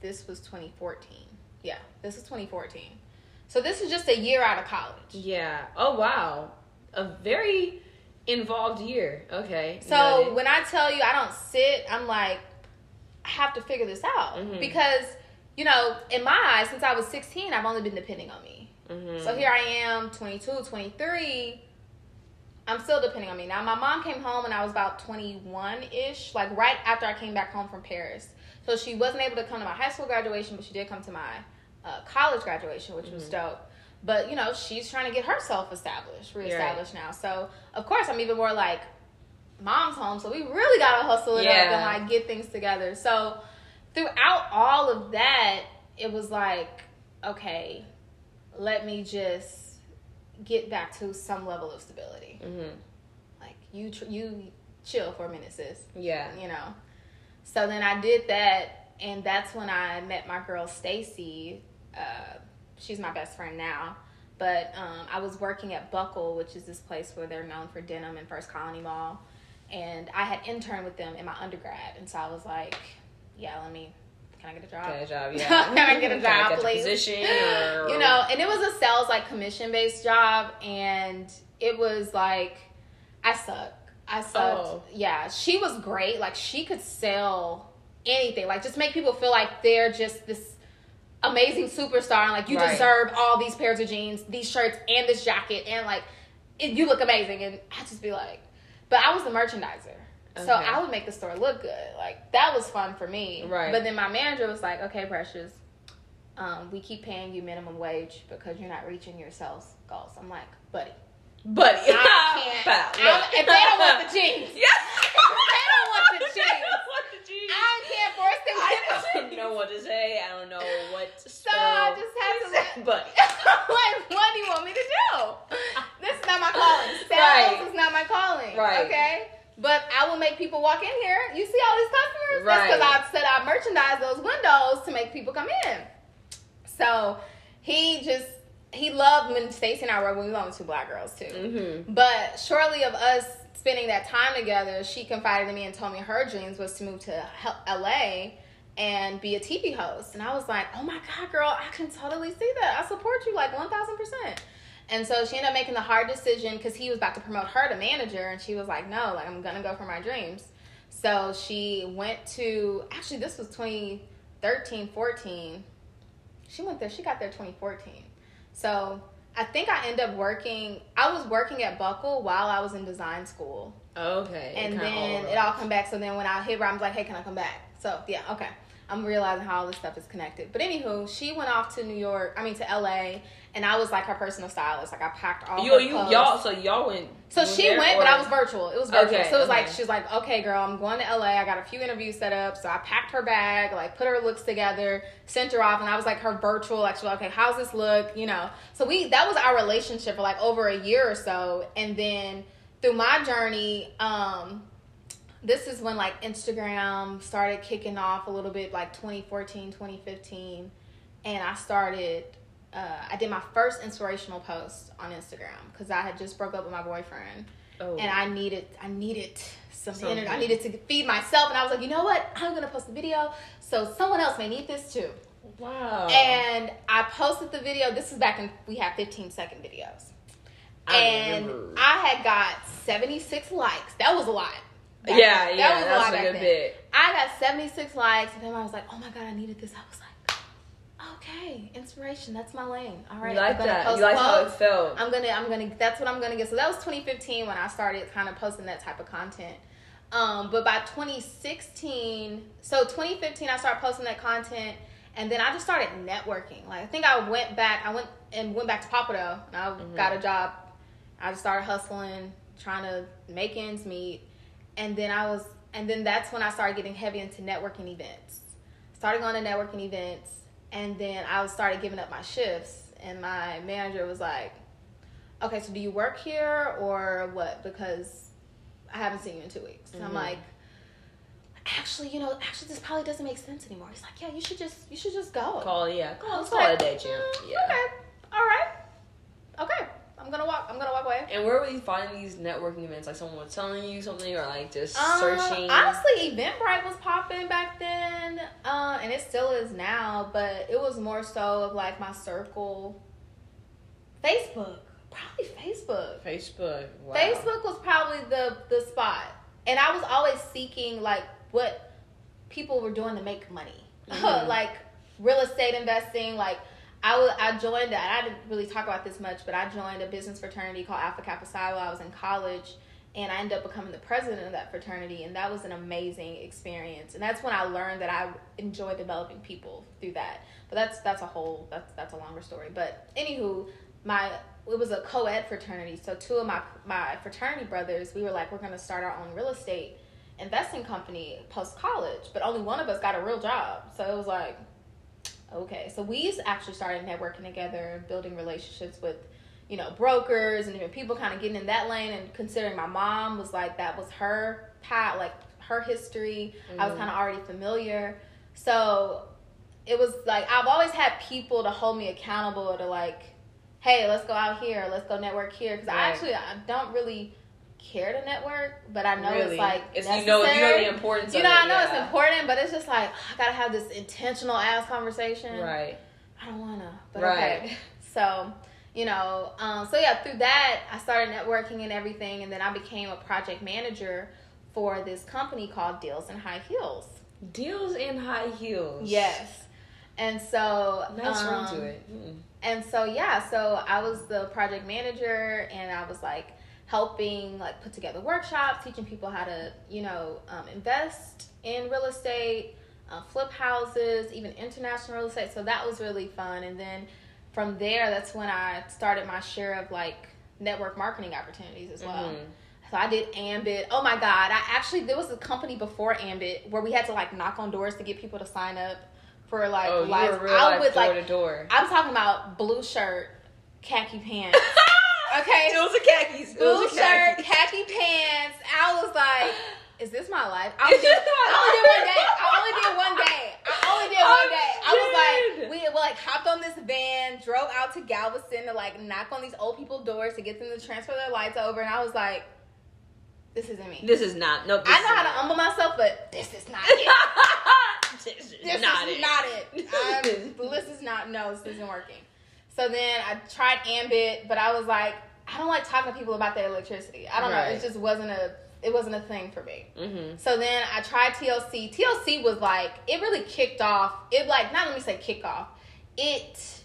this was 2014. Yeah, this is 2014. So this is just a year out of college. Yeah. Oh wow. A very involved year. Okay. So Noted. when I tell you I don't sit, I'm like, I have to figure this out Mhm. because you know, in my eyes, since I was 16, I've only been depending on me. Mhm. So here I am, 22, 23. I'm still depending on me. Now, my mom came home when I was about 21 ish, like right after I came back home from Paris. So she wasn't able to come to my high school graduation, but she did come to my uh, college graduation, which was Mhm. dope. But, you know, she's trying to get herself established, reestablished now. So, of course, I'm even more like, mom's home, so we really got to hustle it up and like get things together. So, throughout all of that, it was like, okay, let me just get back to some level of stability. Mhm. Like you, tr- you chill for a minute, sis. Yeah. You know. So then I did that, and that's when I met my girl Stacy. Uh, she's my best friend now. But um, I was working at Buckle, which is this place where they're known for denim in First Colony Mall, and I had interned with them in my undergrad, and so I was like, "Yeah, let me. Can I get a job? Get a job. Yeah. Can I get a Can I job, get a please? Position or you know and it was a sales like commission based job and it was like i suck i sucked Oh. yeah she was great like she could sell anything like just make people feel like they're just this amazing superstar and like you Right. deserve all these pairs of jeans these shirts and this jacket and like it, you look amazing and i just be like but i was the merchandiser so i would make the store look good like that was fun for me Right. but then my manager was like okay precious um, we keep paying you minimum wage because you're not reaching your sales goals. I'm like, buddy, Buddy. I can't. I'm- if they don't want the jeans, Yeah. they don't want the They jeans. don't want the jeans. I can't force them I don't jeans. know what to say. I don't know what to So I just had to Buddy. like, what do you want me to do? This is not my calling. Sales Right. is not my calling. Right. Okay. But I will make people walk in here. You see all these customers? That's because Right. I said I merchandise those windows to make people come in. So he just he loved when Stacy and I were when we were only two black girls too. Mm-hmm. But shortly of us spending that time together, she confided in me and told me her dreams was to move to LA and be a TV host. And I was like, oh my God, girl, I can totally see that. I support you like 1000%. And so she ended up making the hard decision because he was about to promote her to manager. And she was like, no, like, I'm going to go for my dreams. So she went to, actually, this was 2013, 14. She went there, she got there 2014. So I think I ended up working, I was working at Buckle while I was in design school Okay. and then it all come back. So then when I hit her, I'm like, hey, can I come back? So yeah, okay. I'm realizing how all this stuff is connected. But anywho, she went off to New York. I mean to LA, and I was like her personal stylist. Like I packed all You, her you, clothes. y'all, so y'all went. So she went, or- but I was virtual. It was virtual. Okay, so it was like okay. she's like, okay, girl, I'm going to LA. I got a few interviews set up. So I packed her bag, like put her looks together, sent her off, and I was like her virtual. Like she's like, okay, how's this look? You know. So we that was our relationship for like over a year or so, and then through my journey, um, this is when like Instagram started kicking off a little bit, like 2014, 2015, and I started. Uh, I did my first inspirational post on Instagram because I had just broke up with my boyfriend Oh. and I needed I needed some Something. energy. I needed to feed myself, and I was like, you know what? I'm gonna post a video so someone else may need this too. wow. And I posted the video. This is back in we had 15 second videos, I and remember. I had got 76 likes. That was a lot. Back yeah, yeah, that was a lot a back good bit. I got 76 likes, and then I was like, oh my god, I needed this. I was like, okay, inspiration. That's my lane. All right, you like that? You like how it felt? I'm gonna, I'm gonna. That's what I'm gonna get. So that was 2015 when I started kind of posting that type of content. Um, but by 2016, so 2015, I started posting that content, and then I just started networking. Like I think I went back, I went and went back to Pappadeaux, and I Mhm. got a job. I just started hustling, trying to make ends meet, and then I was and then that's when I started getting heavy into networking events. Started going to networking events, and then I started giving up my shifts. And my manager was like, "Okay, so do you work here or what? Because I haven't seen you in two weeks." And I'm like, "Actually, you know, actually, this probably doesn't make sense anymore." He's like, "Yeah, you should just, you should just go." Call yeah. Call, call like, it a day, Jim. "Mm, Yeah. Okay. All right. Okay. I'm gonna walk. I'm gonna walk away. And where were you finding these networking events? Like someone was telling you something, or like just Um, searching? honestly, Eventbrite was popping back then, uh, and it still is now. But it was more so of like my circle. Facebook, probably Facebook. Facebook. Wow. Facebook was probably the the spot, and I was always seeking like what people were doing to make money, Mhm. like real estate investing. Like I I joined that. I didn't really talk about this much, but I joined a business fraternity called Alpha Kappa Psi while I was in college, and I ended up becoming the president of that fraternity, and that was an amazing experience. And that's when I learned that I enjoy developing people through that. But that's that's a whole that's that's a longer story. But anywho, my it was a co-ed fraternity so two of my my fraternity brothers we were like we're to start our own real estate investing company post college but only one of us got a real job so it was like okay so we actually started networking together building relationships with you know brokers and different people kind of getting in that lane and considering my mom was like that was her path like her history. I was kind of mm. already familiar. So it was like i've always had people to hold me accountable to like hey let's go out here let's go network here. Because i actually i don't really care to network but i know really? it's like it's, you know you know necessary. the importance. You of know, it, I know it's important, but it's just like I gotta have this intentional ass conversation. Right. I don't wanna, but Right. okay. So, you know, um, so yeah, through that, I started networking and everything, and then I became a project manager for this company called Deals and High Heels. Deals in high heels. Yes, and so Nice um, run to it. Mm. and so yeah, so I was the project manager, and I was like helping like put together workshops, teaching people how to you know um, invest in real estate, uh, flip houses, even international real estate. So that was really fun. And then from there, that's when I started my share of like network marketing opportunities as well. Mhm. So I did Ambit. Oh my God. I actually, there was a company before Ambit where we had to like knock on doors to get people to sign up for like Oh, live. I would door like, to door. I'm talking about blue shirt, khaki pants. Okay. It was a khakis. It blue was a shirt, khakis. khaki pants. I was like, is this my life? I only did, I only did one day. I only did one day. I only did one oh, day. I was like, we, we like hopped on this van, drove out to Galveston to like knock on these old people doors to get them to transfer their lights over, and I was like, this isn't me. This is not. No. This I know how to humble myself, but this is not it. this is This not is it. not it. I'm, the list is not. No, this isn't working. So then I tried Ambit, but I was like, I don't like talking to people about their electricity. I don't know. It just wasn't a. It wasn't a thing for me. mm-hmm. So then I tried TLC. TLC was like it really kicked off. It like not let me say kick off. It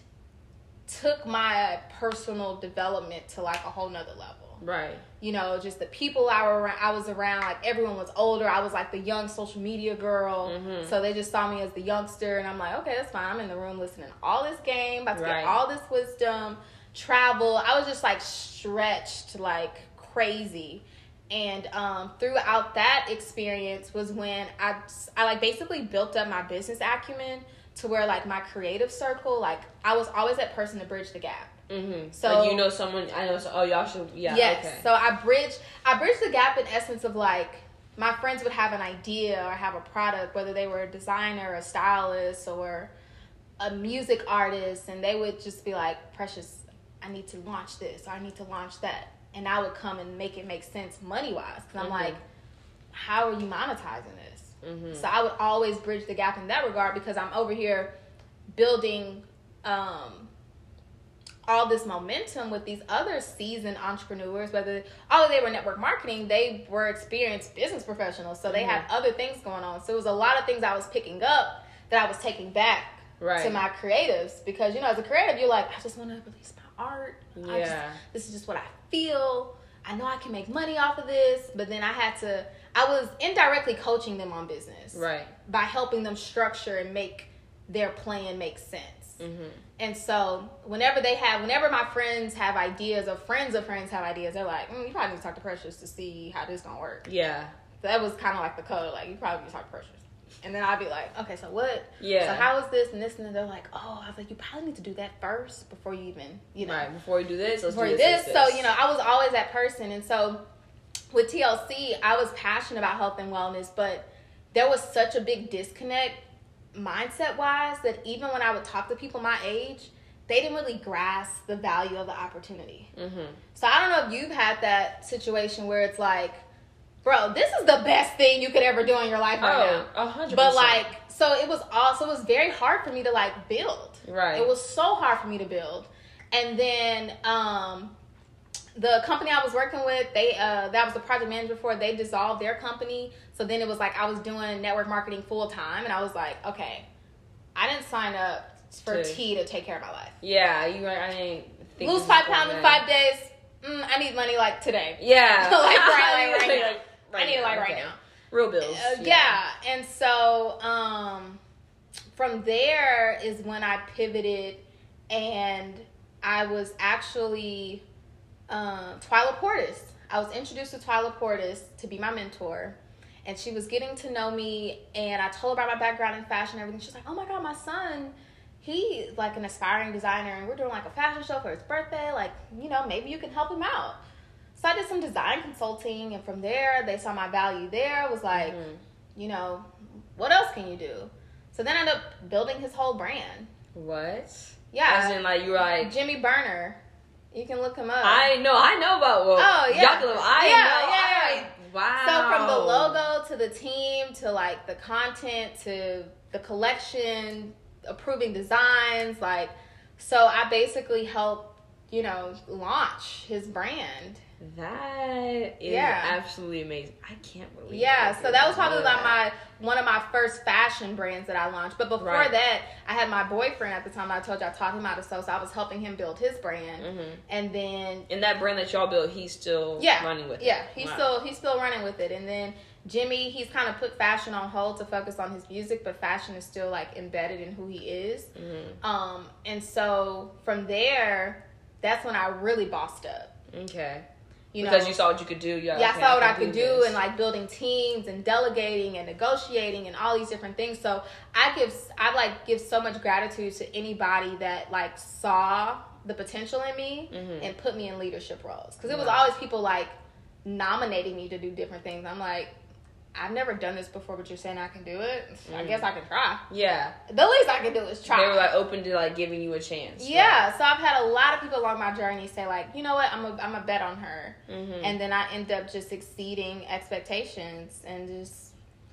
took my personal development to like a whole nother level Right. You know, just the people I were around, I was around, like everyone was older. I was like the young social media girl. Mhm. So they just saw me as the youngster and I'm like, okay, that's fine. I'm in the room listening to all this game, about to Right. get all this wisdom, travel. I was just like stretched like crazy. And um, throughout that experience was when I, I like basically built up my business acumen to where like my creative circle, like I was always that person to bridge the gap. Mm-hmm. So- like you know someone. I know. So, oh, y'all should. Yeah. yes. Okay. So I bridge I bridge the gap in essence of like my friends would have an idea or have a product, whether they were a designer, a stylist, or a music artist, and they would just be like, Precious, I need to launch this or I need to launch that. And I would come and make it make sense money wise. Because I'm Mhm. like, how are you monetizing this? mm-hmm. So I would always bridge the gap in that regard because I'm over here building um, all this momentum with these other seasoned entrepreneurs, whether although they were network marketing, they were experienced business professionals. So they mm-hmm. had other things going on. So it was a lot of things I was picking up that I was taking back Right. to my creatives because you know as a creative you're like I just want to release my art. I just- Yeah. this is just what I feel. I know I can make money off of this, but then I had to. I was indirectly coaching them on business Right. by helping them structure and make their plan make sense. Mm-hmm. And so, whenever they have, whenever my friends have ideas, or friends of friends have ideas, they're like, mm, "You probably need to talk to Precious to see how this gonna work." Yeah. that was kind of like the code. Like you probably need to talk to precious. And then I'd be like, okay, so what? Yeah. So how is this and this and then they're like, oh, I was like, you probably need to do that first before you even, you know, Right. Before you do this, let's before do this. this, So you know, I was always that person, and so with TLC, I was passionate about health and wellness, but there was such a big disconnect mindset wise that even when I would talk to people my age, they didn't really grasp the value of the opportunity. Mm-hmm. So I don't know if you've had that situation where it's like, bro, this is the best thing you could ever do in your life right now. Oh, a hundred. But like, so it was also it was very hard for me to like build. Right. It was so hard for me to build. And then um the company I was working with, they uh that was the project manager for, they dissolved their company. So then it was like I was doing network marketing full time and I was like, okay, I didn't sign up for T to take care of my life. yeah, you. I think Lose five pounds in five days. Mm, I need money like today. Yeah. Like, right, like, right now. Right I need it like right okay. now. Real bills. Uh, yeah. and so um, from there is when I pivoted, and I was actually um, Twyla Portis. I was introduced to Twyla Portis to be my mentor, and she was getting to know me. And I told her about my background in fashion and everything. She's like, "Oh my god, my son." He's like an aspiring designer, and we're doing like a fashion show for his birthday. Like, you know, maybe you can help him out. So I did some design consulting, and from there, they saw my value there. Was like, Mhm. you know, what else can you do? So then I ended up building his whole brand. What? Yeah, As in, like you were like. Jimmy Burner. You can look him up. I know. I know about. Well, Oh, yeah. Y'all can- look, I Yeah, know. yeah, I, wow. So from the logo to the team to like the content to the collection, approving designs, like so I basically helped, you know, launch his brand. That is Yeah. absolutely amazing. I can't believe. Yeah, I so that was probably like my one of my first fashion brands that I launched. But before Right. that, I had my boyfriend at the time. I told you I taught him how to sew, so I was helping him build his brand. Mhm. And then And that brand that y'all built, he's still yeah, running with. yeah, it. he's Wow. still he's still running with it. And then Jimmy, he's kind of put fashion on hold to focus on his music, but fashion is still like embedded in who he is. Mhm. Um, and so from there, that's when I really bossed up. Okay. You know, because you saw what you could do. Like, yeah, okay, I saw what I could do this. and like building teams and delegating and negotiating and all these different things. So I give I like give so much gratitude to anybody that like saw the potential in me Mhm. and put me in leadership roles because it was Wow. always people like nominating me to do different things. I'm like, I've never done this before, but you're saying I can do it. I Mm. guess I can try. Yeah, The least I can do is try. they were like open to like giving you a chance. yeah, so I've had a lot of people along my journey say like, you know what, I'm a I'm a bet on her Mhm. and then I end up just exceeding expectations and just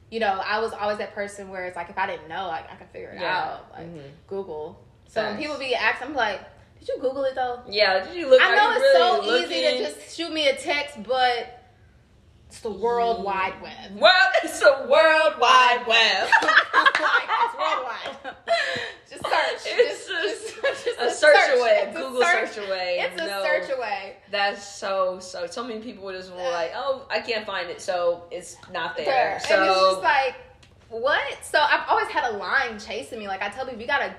you know I was always that person where it's like if I didn't know like I could figure it Yeah. out like Mhm. Google so when people be asked I'm like did you Google it though yeah. Did you look? I know it's really so easy to just shoot me a text but it's the world wide web Well, it's the world wide web. like, it's worldwide just search It's just, just just, just a search away, It's a a Google search, away. it's a No. search away That's so so. So many people would just were like, "Oh, I can't find it, so it's not there." there. So and it's just like, what? So I've always had a line chasing me. Like I tell people, you gotta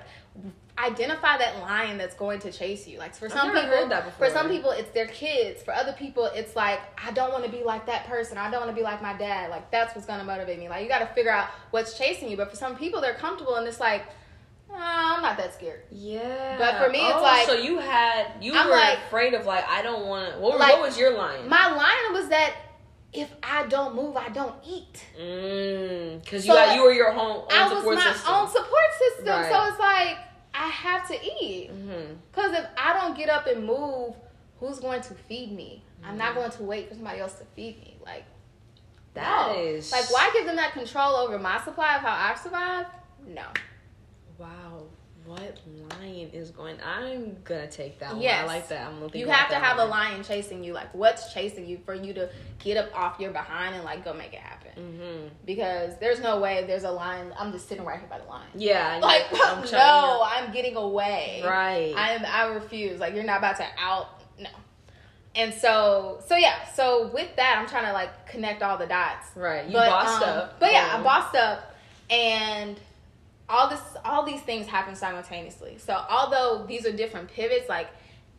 identify that lion that's going to chase you. Like for some people, heard that before. for some people, it's their kids. For other people, it's like I don't want to be like that person. I don't want to be like my dad. Like that's what's gonna motivate me. Like you got to figure out what's chasing you. But for some people, they're comfortable and it's like. "Uh, I'm not that scared. yeah. But for me, it's Oh, like- so you had you I'm were like- afraid of like I don't want to. What, Like, what was your line? My line was that if I don't move, I don't eat. Mm, because So, you like, you were your home own I was support my system. own support system. Right. So it's like I have to eat. hmm Because if I don't get up and move, who's going to feed me? I'm Mm-hmm. not going to wait for somebody else to feed me. Like, That no. is Like, why give them that control over my supply of how I survive? No. Wow, what lion is going? I'm gonna take that one. Yes. I like that. I'm think You have to have a lion chasing you. Like, what's chasing you for you to get up off your behind and, like, go make it happen? Mhm. Because there's no way there's a lion. I'm just sitting right here by the lion. Yeah, Like, I'm no, I'm getting away. right. I. I refuse. Like you're not about to out. No. And so, so yeah. So with that, I'm trying to like connect all the dots. right. You but, bossed um, up. But yeah, I Um, bossed up, and all this, all these things happen simultaneously. So although these are different pivots, like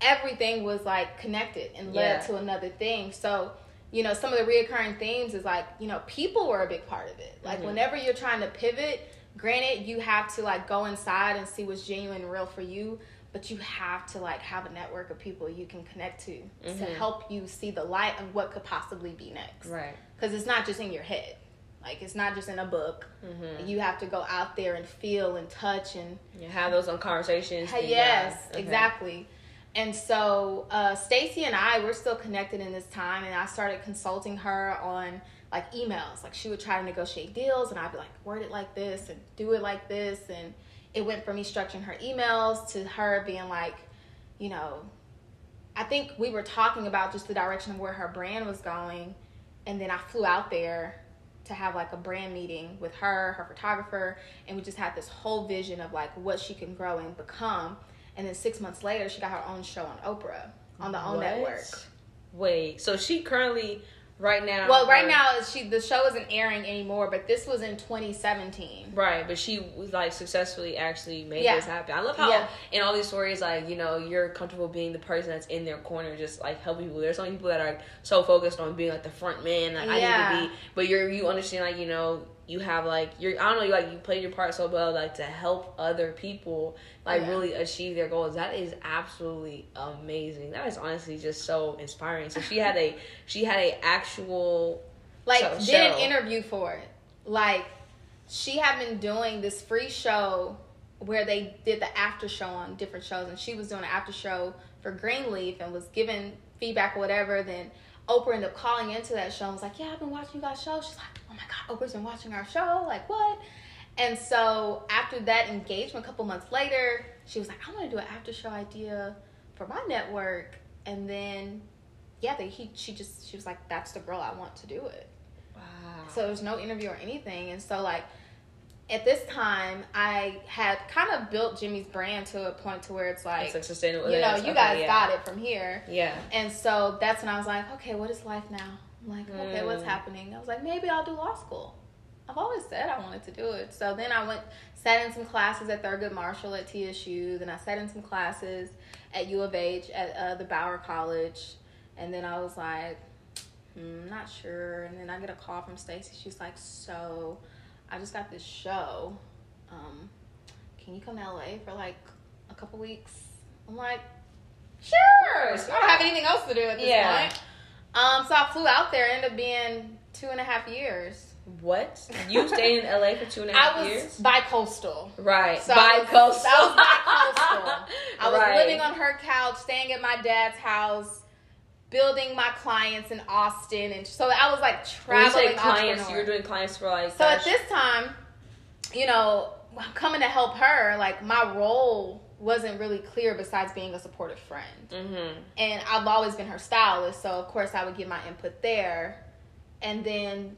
everything was like connected and led Yeah. to another thing. So you know, some of the reoccurring themes is like, you know, people were a big part of it. Like, Mhm. whenever you're trying to pivot, granted, you have to like go inside and see what's genuine and real for you, but you have to like have a network of people you can connect to to Mhm. help you see the light of what could possibly be next. Right. Because it's not just in your head, like, it's not just in a book. Mm-hmm. You have to go out there and feel and touch and You have those on conversations. Yes, okay. exactly. And so uh, Stacy and I we're still connected in this time, and I started consulting her on like emails. Like she would try to negotiate deals, and I'd be like, word it like this and do it like this, and it went from me structuring her emails to her being like, you know, I think we were talking about just the direction of where her brand was going, and then I flew out there to have like a brand meeting with her, her photographer, and we just had this whole vision of like what she can grow and become. And then six months later, she got her own show on Oprah on the OWN What? network. Wait, so she currently, right now. Well, right now she the show isn't airing anymore, but this was in 2017. Right, but she was like successfully actually made Yeah. this happen. I love how Yeah. in all these stories, like you know, you're comfortable being the person that's in their corner, just like helping people. There's some people that are so focused on being like the front man, like I need to be, but you're you understand like you know you have like you're I don't know you like you played your part so well like to help other people like Yeah. really achieve their goals. That is absolutely amazing. That is honestly just so inspiring. So she had a she had a actual Like So- did an interview for it. Like she had been doing this free show where they did the after show on different shows, and she was doing an after show for Greenleaf and was giving feedback or whatever. Then Oprah ended up calling into that show and was like, "Yeah, I've been watching you guys' show." She's like, "Oh my god, Oprah's been watching our show! Like what?" And so after that engagement, a couple months later, she was like, "I want to do an after show idea for my network," and then. Yeah, they, he she just she was like, "That's the girl I want to do it." wow. So there was no interview or anything. And so like at this time I had kind of built Jimmy's brand to a point to where it's like, it's sustainable. you know, you okay, guys yeah. got it from here. Yeah. And so that's when I was like, okay, what is life now? I'm like, okay, what's Mm. happening? I was like, maybe I'll do law school. I've always said I wanted to do it. So then I went, sat in some classes at Thurgood Marshall at TSU. Then I sat in some classes at U of H at uh, the Bauer College. And then I was like, hmm, not sure. And then I get a call from Stacy. She's like, so I just got this show. Um, can you come to LA for like a couple weeks? I'm like, sure. I don't have anything else to do at this Yeah. point. Um, so I flew out there. Ended up being two and a half years. What? You stayed in LA for two and a half I was years? bi-coastal. Right. So I was- Bi-coastal. I was bi-coastal. I was Right. living on her couch, staying at my dad's house, building my clients in Austin, and so I was like traveling clients, you were doing clients for like. So at this time, you know, coming to help her, like my role wasn't really clear besides being a supportive friend. Mhm. And I've always been her stylist, so of course I would give my input there. And then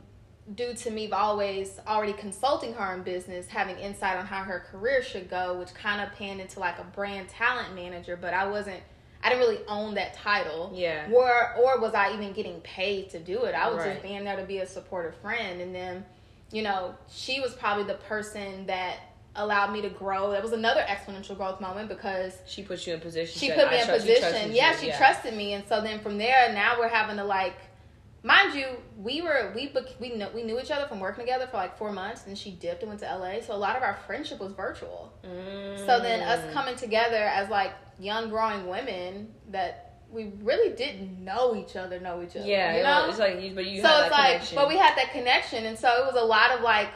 due to me always already consulting her in business, having insight on how her career should go, which kind of panned into like a brand talent manager, but I wasn't I didn't really own that title. Yeah. Or or was I even getting paid to do it? I was Right. just being there to be a supportive friend and then, you know, she was probably the person that allowed me to grow. That was another exponential growth moment because She put you in position. she said, put me "I in position. Yeah, you." she trusted me, and so then from there, now we're having to like, mind you, we were we we knew we knew each other from working together for like four months, and she dipped and went to LA. So a lot of our friendship was virtual. Mm. So then us coming together as like young growing women that we really didn't know each other, know each other. Yeah, you know. it's like you, but you so it's like, connection. but we had that connection, and so it was a lot of like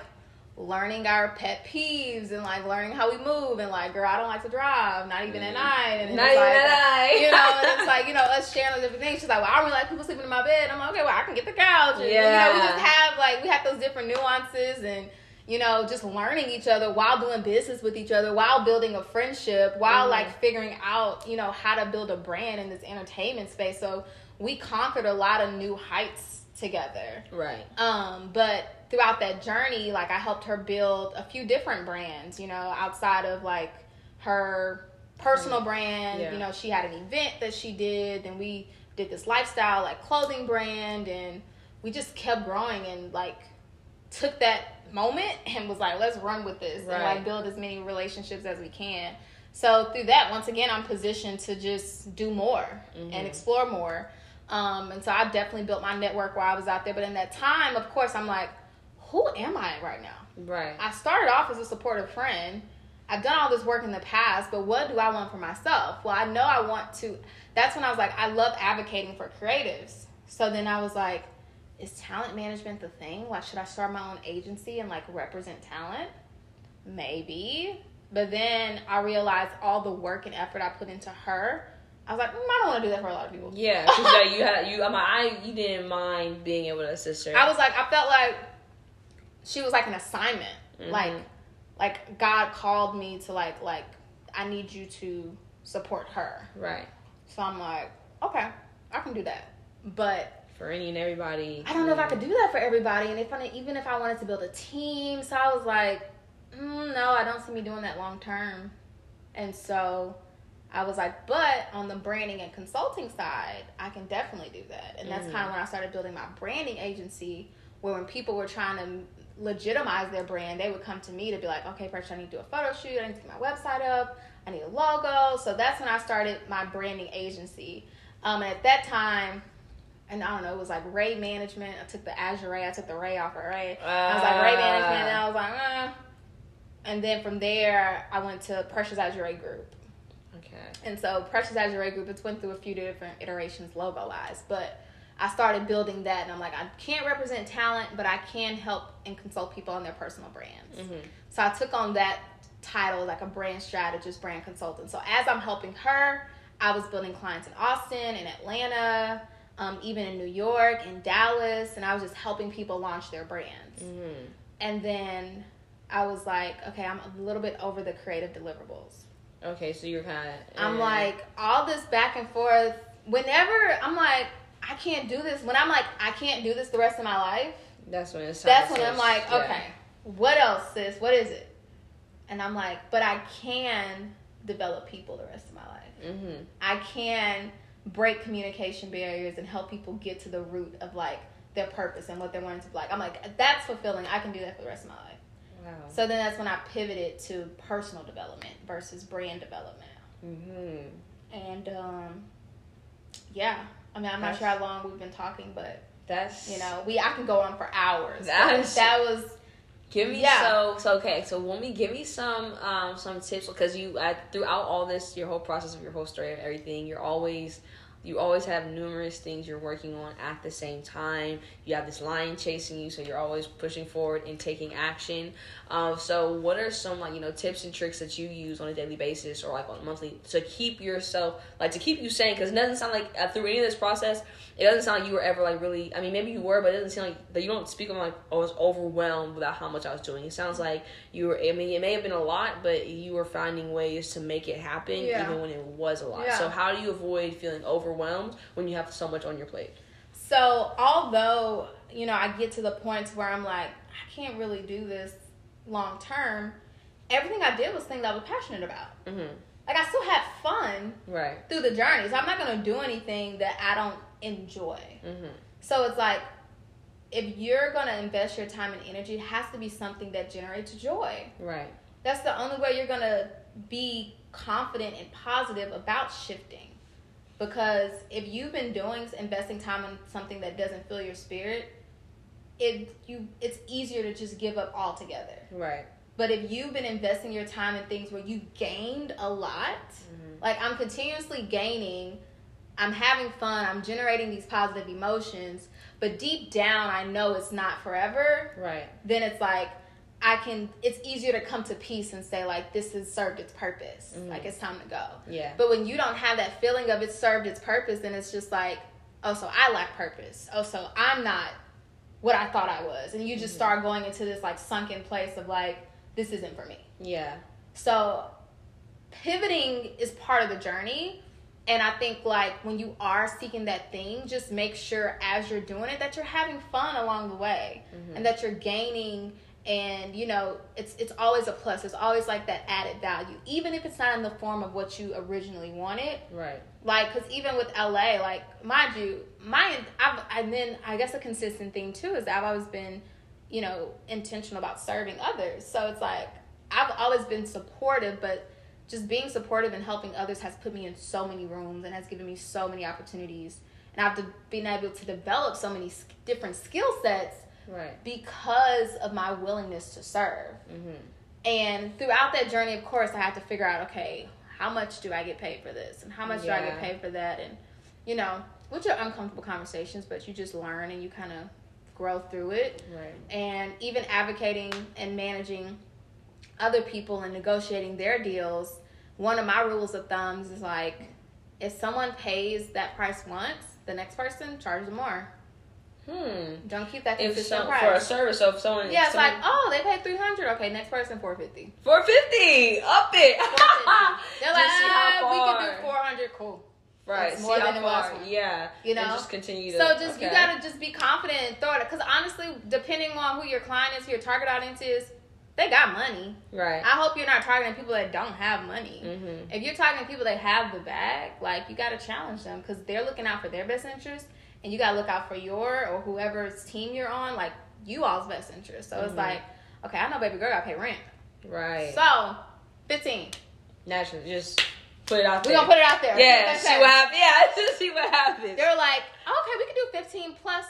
learning our pet peeves and like learning how we move and like girl I don't like to drive not even at night and Mm. Not even like, that I. you know and it's like you know us sharing different things she's like well I don't really like people sleeping in my bed I'm like okay well I can get the couch and, you know we just have like we have those different nuances and you know just learning each other while doing business with each other while building a friendship while Mhm. like figuring out you know how to build a brand in this entertainment space so we conquered a lot of new heights together right. um, but throughout that journey, like I helped her build a few different brands, you know, outside of like her personal brand. Yeah. You know, she had an event that she did, and we did this lifestyle like clothing brand, and we just kept growing and like took that moment and was like, let's run with this and like build as many relationships as we can. So through that, once again, I'm positioned to just do more Mhm. and explore more. Um, and so I definitely built my network while I was out there. But in that time, of course, I'm like, who am I right now? Right. I started off as a supportive friend. I've done all this work in the past, but what do I want for myself? Well, I know I want to. That's when I was like, I love advocating for creatives. So then I was like, is talent management the thing? Like, should I start my own agency and like represent talent? Maybe. But then I realized all the work and effort I put into her. I was like, mm, I don't want to do that for a lot of people. Yeah, like, you had you. I'm like, I you didn't mind being able to assist her. I was like, I felt like she was like an assignment. Mhm. Like, like God called me to like like I need you to support her. right So I'm like, okay, I can do that. But for any and everybody. I don't know if I could do that for everybody. And if I even if I wanted to build a team, so I was like, mm, no, I don't see me doing that long term. And so I was like, but on the branding and consulting side, I can definitely do that. And that's Mhm. kind of when I started building my branding agency, where when people were trying to legitimize their brand, they would come to me to be like, okay, first I need to do a photo shoot, I need to get my website up, I need a logo. So that's when I started my branding agency. Um, and at that time, and I don't know, it was like Ray Management. I took the Azuree, I took the Ray off of Ray. I was like Ray Management, and I was like, eh. And then from there, I went to Precious Azuree Group. Okay. And so Precious Azuree Group, it's went through a few different iterations logo wise, but I started building that and I'm like, I can't represent talent, but I can help and consult people on their personal brands. Mhm. So I took on that title like a brand strategist, brand consultant. So as I'm helping her, I was building clients in Austin, in Atlanta, um, even in New York, in Dallas, and I was just helping people launch their brands. Mhm. And then I was like, okay, I'm a little bit over the creative deliverables. Okay, so you're kind of. I'm like all this back and forth. Whenever I'm like, I can't do this. When I'm like, I can't do this the rest of my life. That's when it's. That's when I'm like, switch. okay, what else, sis? What is it? And I'm like, but I can develop people the rest of my life. Yeah. Mhm. I can break communication barriers and help people get to the root of like their purpose and what they're wanting to be like. I'm like, that's fulfilling. I can do that for the rest of my life. Wow. So then that's when I pivoted to personal development versus brand development. Mhm. And um, yeah, I mean, I'm not sure how long we've been talking, but That's you know, we I can go on for hours. That that was Give me Yeah. so so okay. So when we give me some um some tips because you uh, throughout all this your whole process of your whole story of everything you're always you always have numerous things you're working on at the same time. You have this lion chasing you, so you're always pushing forward and taking action. Um, so what are some like you know tips and tricks that you use on a daily basis or like on a monthly to keep yourself like to keep you sane? Because it doesn't sound like uh, through any of this process, it doesn't sound like you were ever like really. I mean, maybe you were, but it doesn't seem like that. You don't speak of like I was overwhelmed without how much I was doing. It sounds like you were. I mean, it may have been a lot, but you were finding ways to make it happen Yeah. even when it was a lot. Yeah. So how do you avoid feeling overwhelmed when you have so much on your plate? so. Although you know, I get to the point where I'm like, I can't really do this long term. Everything I did was things I was passionate about. Mm-hmm. Like I still had fun Right. through the journey, so I'm not gonna do anything that I don't enjoy. Mm-hmm. So it's like if you're gonna invest your time and energy, it has to be something that generates joy. Right. That's the only way you're gonna be confident and positive about shifting. Because if you've been doing investing time in something that doesn't fill your spirit, it you it's easier to just give up altogether. Right. But if you've been investing your time in things where you gained a lot, Mm-hmm. like I'm continuously gaining, I'm having fun, I'm generating these positive emotions, but deep down I know it's not forever, Right. then it's like I can it's easier to come to peace and say like this has served its purpose. Mhm. Like it's time to go. Yeah. But when you don't have that feeling of it served its purpose, then it's just like, oh, so I lack purpose. Oh, so I'm not what I thought I was. And you just Mhm. start going into this like sunken place of like, this isn't for me. Yeah. So pivoting is part of the journey. And I think like when you are seeking that thing, just make sure as you're doing it that you're having fun along the way Mhm. and that you're gaining and you know it's it's always a plus. It's always like that added value. Even if it's not in the form of what you originally wanted. Right. like because even with la like mind you my i've and then i guess a consistent thing too is i've always been you know intentional about serving others. So it's like i've always been supportive but just being supportive and helping others has put me in so many rooms and has given me so many opportunities. And I've been able to develop so many different skill sets Right. because of my willingness to serve. Mhm. And throughout that journey, of course, I had to figure out okay, how much do I get paid for this, and how much do I get paid for that, and you know, which are uncomfortable conversations, but you just learn and you kind of grow through it. Right. And even advocating and managing other people and negotiating their deals, one of my rules of thumbs is like, if someone pays that price once, the next person charges more. Hmm. Don't keep that If consistent some, price. for a service, so if someone yeah, it's someone, like, oh, they paid three hundred. Okay, next person four fifty. four fifty, up it. They're like, see how ah, we can do four hundred. Cool. Right. See more how than was far. one. Yeah. You And know? just continue to. So just you gotta just be confident and throw it. Because honestly, depending on who your client is, who your target audience is, they got money. Right. I hope you're not targeting people that don't have money. mm-hmm. If you're targeting people that have the bag, like you gotta challenge them because they're looking out for their best interest, and you gotta look out for your or whoever's team you're on, like you all's best interest. So it's Mhm. like, okay, I know baby girl gotta pay rent, Right. so fifteen. Naturally, just put it out We're gonna put it out there. yeah. See what what they say. happens. Yeah. Just see what happens. They were like, okay, we can do fifteen plus.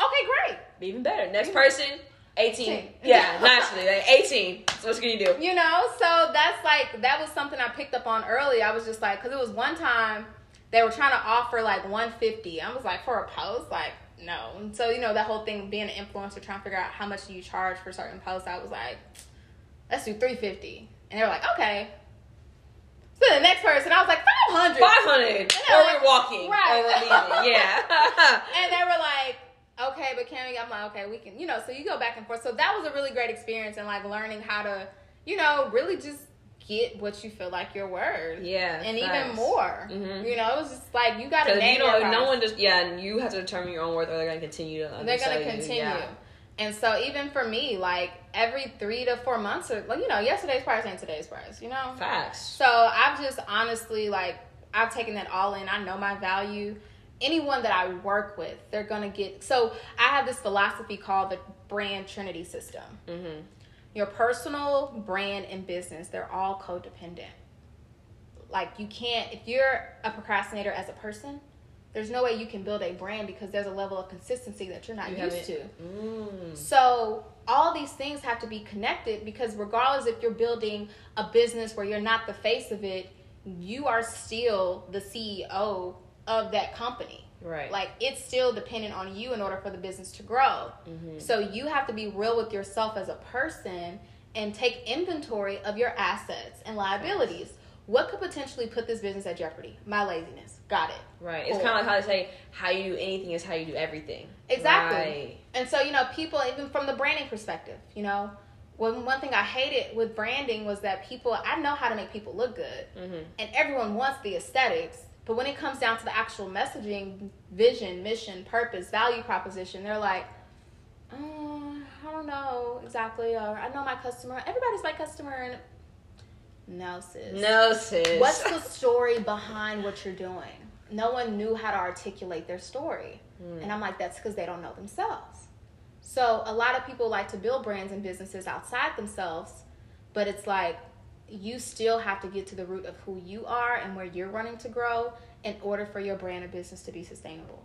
Okay, great. Even better. Next person, 18. 18. Yeah, naturally. Like 18. So what can you do? You know, so that's like that was something I picked up on early. I was just like, because it was one time they were trying to offer like 150. I was like, for a post, like no. And so you know that whole thing being an influencer, trying to figure out how much do you charge for certain posts. I was like, let's do 350, and they were like, okay. So the next person, I was like 500, 500. Yeah, Or like- we're walking. right. Yeah. and they were like, okay, but can we? I'm like, okay, we can, you know. So you go back and forth. So that was a really great experience, and like learning how to, you know, really just get what you feel like your worth. yeah. and even facts. more. Mhm. You know, it was just like you got to name you know, no price. one just yeah, and you have to determine your own worth, or they're gonna continue to. They're gonna continue. Yeah. And so even for me, like every three to four months, or like you know, yesterday's price ain't today's price. You know, Facts. So I've just honestly like I've taken that all in. I know my value. Anyone that I work with, they're gonna get. So I have this philosophy called the brand trinity system. Mm-hmm. Your personal, brand, and business, they're all codependent. Like you can't if you're a procrastinator as a person, there's no way you can build a brand because there's a level of consistency that you're not You used to. Mm. So all these things have to be connected because regardless if you're building a business where you're not the face of it, you are still the CEO of that company. Right. Like it's still dependent on you in order for the business to grow. Mhm. So you have to be real with yourself as a person and take inventory of your assets and liabilities. What could potentially put this business at jeopardy? My laziness. Got it. Right. It's Cool. kind of like how they say, how you do anything is how you do everything. Exactly. Right. And so, you know, people, even from the branding perspective, you know, one, one thing I hated with branding was that people, I know how to make people look good, Mm-hmm. and everyone wants the aesthetics. But when it comes down to the actual messaging, vision, mission, purpose, value proposition, they're like, uh, I don't know exactly, or I know my customer. Everybody's my customer. And no, sis. No, sis. What's the story behind what you're doing? No one knew how to articulate their story. Mm. And I'm like, that's because they don't know themselves. So a lot of people like to build brands and businesses outside themselves, but it's like you still have to get to the root of who you are and where you're running to grow in order for your brand or business to be sustainable.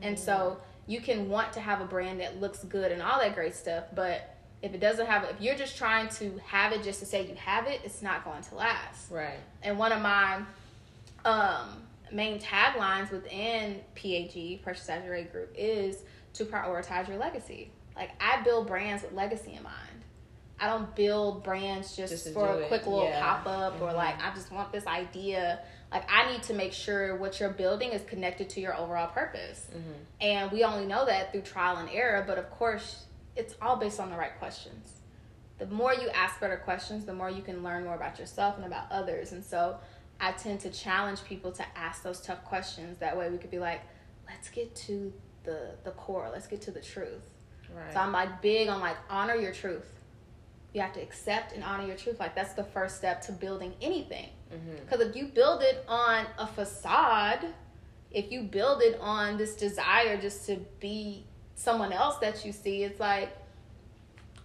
And so you can want to have a brand that looks good and all that great stuff, but if it doesn't have if you're just trying to have it just to say you have it, it's not going to last Right. and one of my um, main taglines within PAG, Precious Azuree Group, is to prioritize your legacy. Like I build brands with legacy in mind. I don't build brands just, Just for a it, quick little yeah. pop up or Mhm. like I just want this idea. Like I need to make sure what you're building is connected to your overall purpose. Mm-hmm. And we only know that through trial and error, but of course, it's all based on the right questions. The more you ask better questions, the more you can learn more about yourself and about others. And so I tend to challenge people to ask those tough questions. That way we could be like, let's get to the the core, let's get to the truth. Right. So I'm like big on like honor your truth. You have to accept and honor your truth. Like that's the first step to building anything. mm-hmm. Because if you build it on a facade, if you build it on this desire just to be someone else that you see, it's like,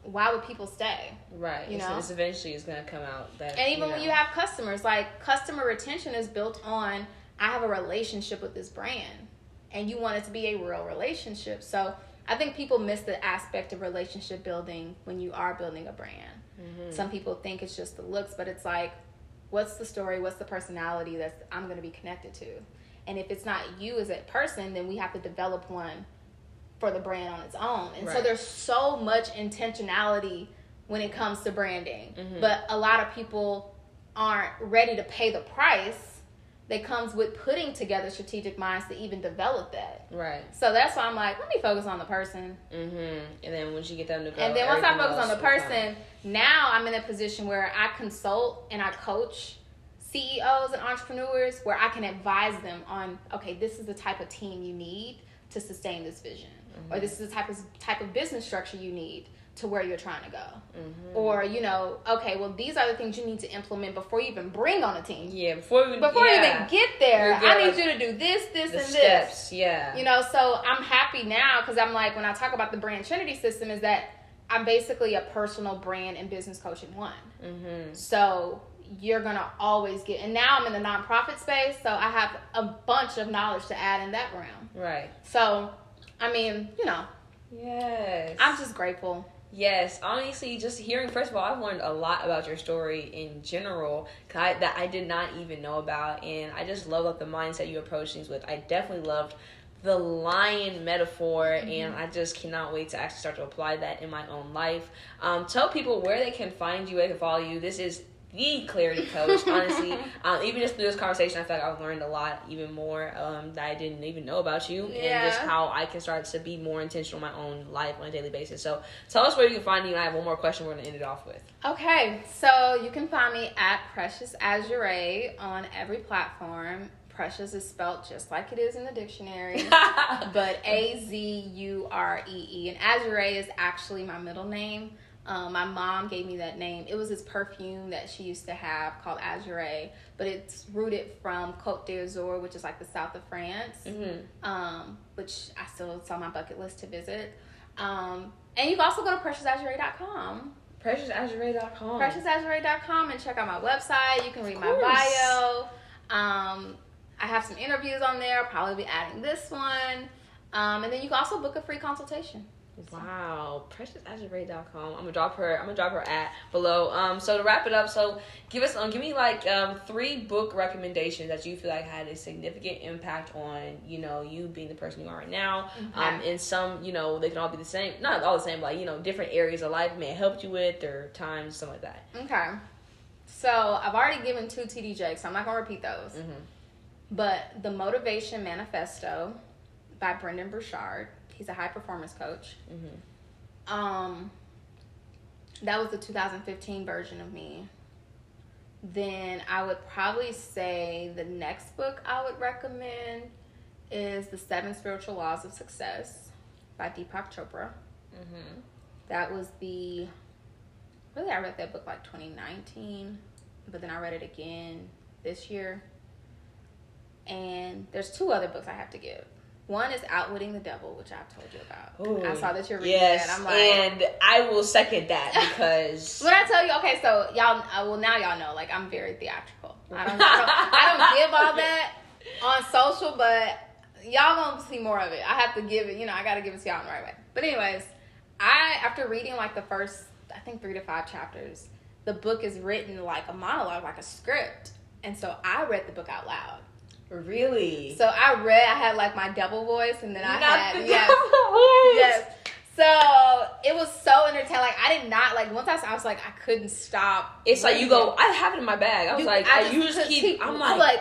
why would people stay? Right. You it's, know? it's eventually it's gonna come out that. And even you when know. you have customers, like customer retention is built on I have a relationship with this brand. and you want it to be a real relationship. So I think people miss the aspect of relationship building when you are building a brand. Mm-hmm. Some people think it's just the looks, but it's like, what's the story? What's the personality that I'm going to be connected to? And if it's not you as a person, then we have to develop one for the brand on its own. And right. so there's so much intentionality when it comes to branding. Mm-hmm. But a lot of people aren't ready to pay the price that comes with putting together strategic minds to even develop that. Right. So that's why I'm like, let me focus on the person. Mm-hmm. And then once you get go, and then once I focus on the person, now I'm in a position where I consult and I coach CEOs and entrepreneurs where I can advise them on, okay, this is the type of team you need to sustain this vision, mm-hmm. or this is the type of type of business structure you need to where you're trying to go. Mm-hmm. Or, you know, okay, well, these are the things you need to implement before you even bring on a team. Yeah, before, we, before yeah. you even get there, I need you to do this, this, and steps, this. Yeah. You know, so I'm happy now because I'm like, when I talk about the brand Trinity system, is that I'm basically a personal brand and business coach in one. Mm-hmm. So you're gonna always get and now i'm in the nonprofit space so i have a bunch of knowledge to add in that realm right so i mean you know yes i'm just grateful Yes, honestly, just hearing first of all, I've learned a lot about your story in general I, that I did not even know about, and I just love like the mindset you approach things with. I definitely loved the lion metaphor, mm-hmm. and I just cannot wait to actually start to apply that in my own life. Um, tell people where they can find you, where they can follow you. This is the clarity coach. Honestly, um, even just through this conversation, I feel like I've learned a lot, even more um, that I didn't even know about you, yeah. and just how I can start to be more intentional in my own life on a daily basis. So, tell us where you can find you. And I have one more question. We're gonna end it off with. Okay, so you can find me at Precious Azuree on every platform. Precious is spelled just like it is in the dictionary, but A Z U R E E. And Azuree is actually my middle name. Um, my mom gave me that name. It was this perfume that she used to have called Azurée, but it's rooted from Côte d'Azur, which is like the south of France, mm-hmm. um, which I still it's on my bucket list to visit. Um, and you can also go to preciousazuree.com. Preciousazuree.com. Preciousazuree.com and check out my website. You can read my bio. Um, I have some interviews on there. I'll probably be adding this one. Um, and then you can also book a free consultation. Wow, preciousazuree.com. I'm gonna drop her. I'm gonna drop her at below. Um, so to wrap it up, so give us um, give me like um three book recommendations that you feel like had a significant impact on you know you being the person you are right now. Okay. Um, and some you know they can all be the same, not all the same, but like, you know different areas of life may have helped you with or times something like that. Okay. So I've already given two TDJ, so I'm not gonna repeat those. Mm-hmm. But the Motivation Manifesto by Brendon Burchard He's a high performance coach. Mm-hmm. Um, that was the 2015 version of me. Then I would probably say the next book I would recommend is The Seven Spiritual Laws of Success by Deepak Chopra. Mm-hmm. That was the really I read that book like 2019, but then I read it again this year. And there's two other books I have to give. One is Outwitting the Devil, which I've told you about. Ooh, I saw that you're reading yes, that. I'm like, and I will second that because when I tell you, okay, so y'all, uh, well now y'all know, like I'm very theatrical. I don't, I don't, I don't give all that on social, but y'all gonna see more of it. I have to give it, you know, I got to give it to y'all in the right way. But anyways, I after reading like the first, I think three to five chapters, the book is written like a monologue, like a script, and so I read the book out loud. Really? So I read. I had like my double voice, and then I not had the yes, voice. yes. So it was so entertaining. Like I did not like once I, I was like I couldn't stop. It's like you go. I have it in my bag. I was you, like I, I just keep. keep I'm like, I'm like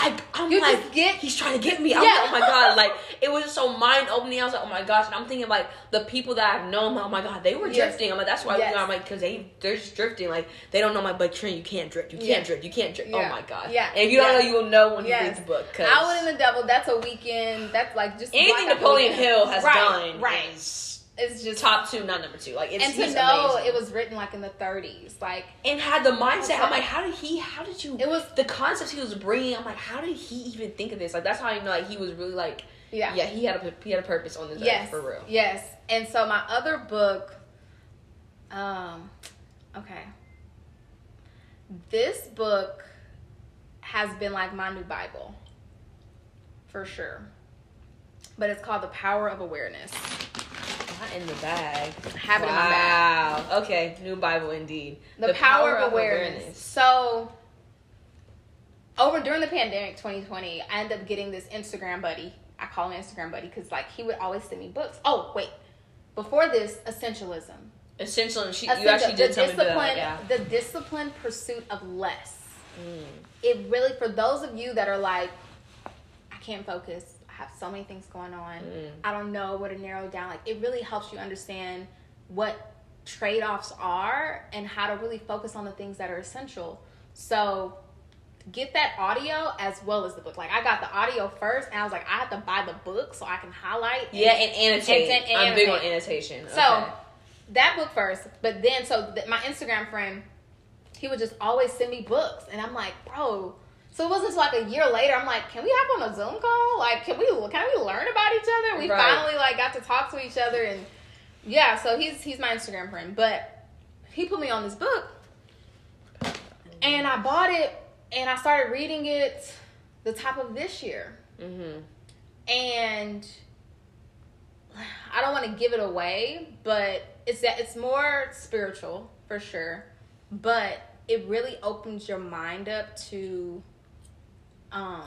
I, I'm you like, get, he's trying to get me. I'm yeah. like, oh my god, like it was just so mind opening. I was like, oh my gosh, and I'm thinking like the people that I've known. Oh my god, they were drifting. Yes. I'm like, that's why yes. I'm like, because they they're just drifting. Like they don't know my but Trin, you can't drift. You can't yeah. drift. You can't drift. Oh yeah. Oh my god. Yeah. And if you don't know, you will know when yes. you read the book. Cause Outwit in the Devil. That's a weekend. That's like just anything Napoleon Hill has right. done. Right. Is, it's just top two, not number two. Like it's and to know amazing. it was written like in the 30s, like and had the mindset. I'm like, how did he? How did you? It was the concepts he was bringing. I'm like, how did he even think of this? Like that's how I know like he was really like yeah yeah he had a he had a purpose on this yes, for real. Yes, and so my other book, um, okay, this book has been like my new Bible, for sure but it's called The Power of Awareness. Not in the bag. Have it in my bag. Wow. Okay, new Bible indeed. The, power, of awareness. So over during the pandemic 2020, I ended up getting this Instagram buddy. I call him Instagram buddy because like he would always send me books. Oh wait, before this, essentialism. Essential. She, you actually did the tell me discipline, that. Yeah. the disciplined pursuit of less. Mm. It really for those of you that are like, I can't focus. Have so many things going on. Mm. I don't know where to narrow down. Like it really helps you understand what trade offs are and how to really focus on the things that are essential. So get that audio as well as the book. Like I got the audio first and I was like, I have to buy the book so I can highlight. and- Yeah, and annotate. And- and I'm big on annotate. annotation. So that book first, but then so th- my Instagram friend, he would just always send me books, and I'm like, bro. So it wasn't like a year later. I'm like, can we hop on a Zoom call? Like, can we can we learn about each other? We Right. finally like got to talk to each other, and yeah. So he's he's my Instagram friend, but he put me on this book, and I bought it, and I started reading it the top of this year Mm-hmm. and I don't want to give it away, but it's that it's more spiritual for sure, but it really opens your mind up to, um,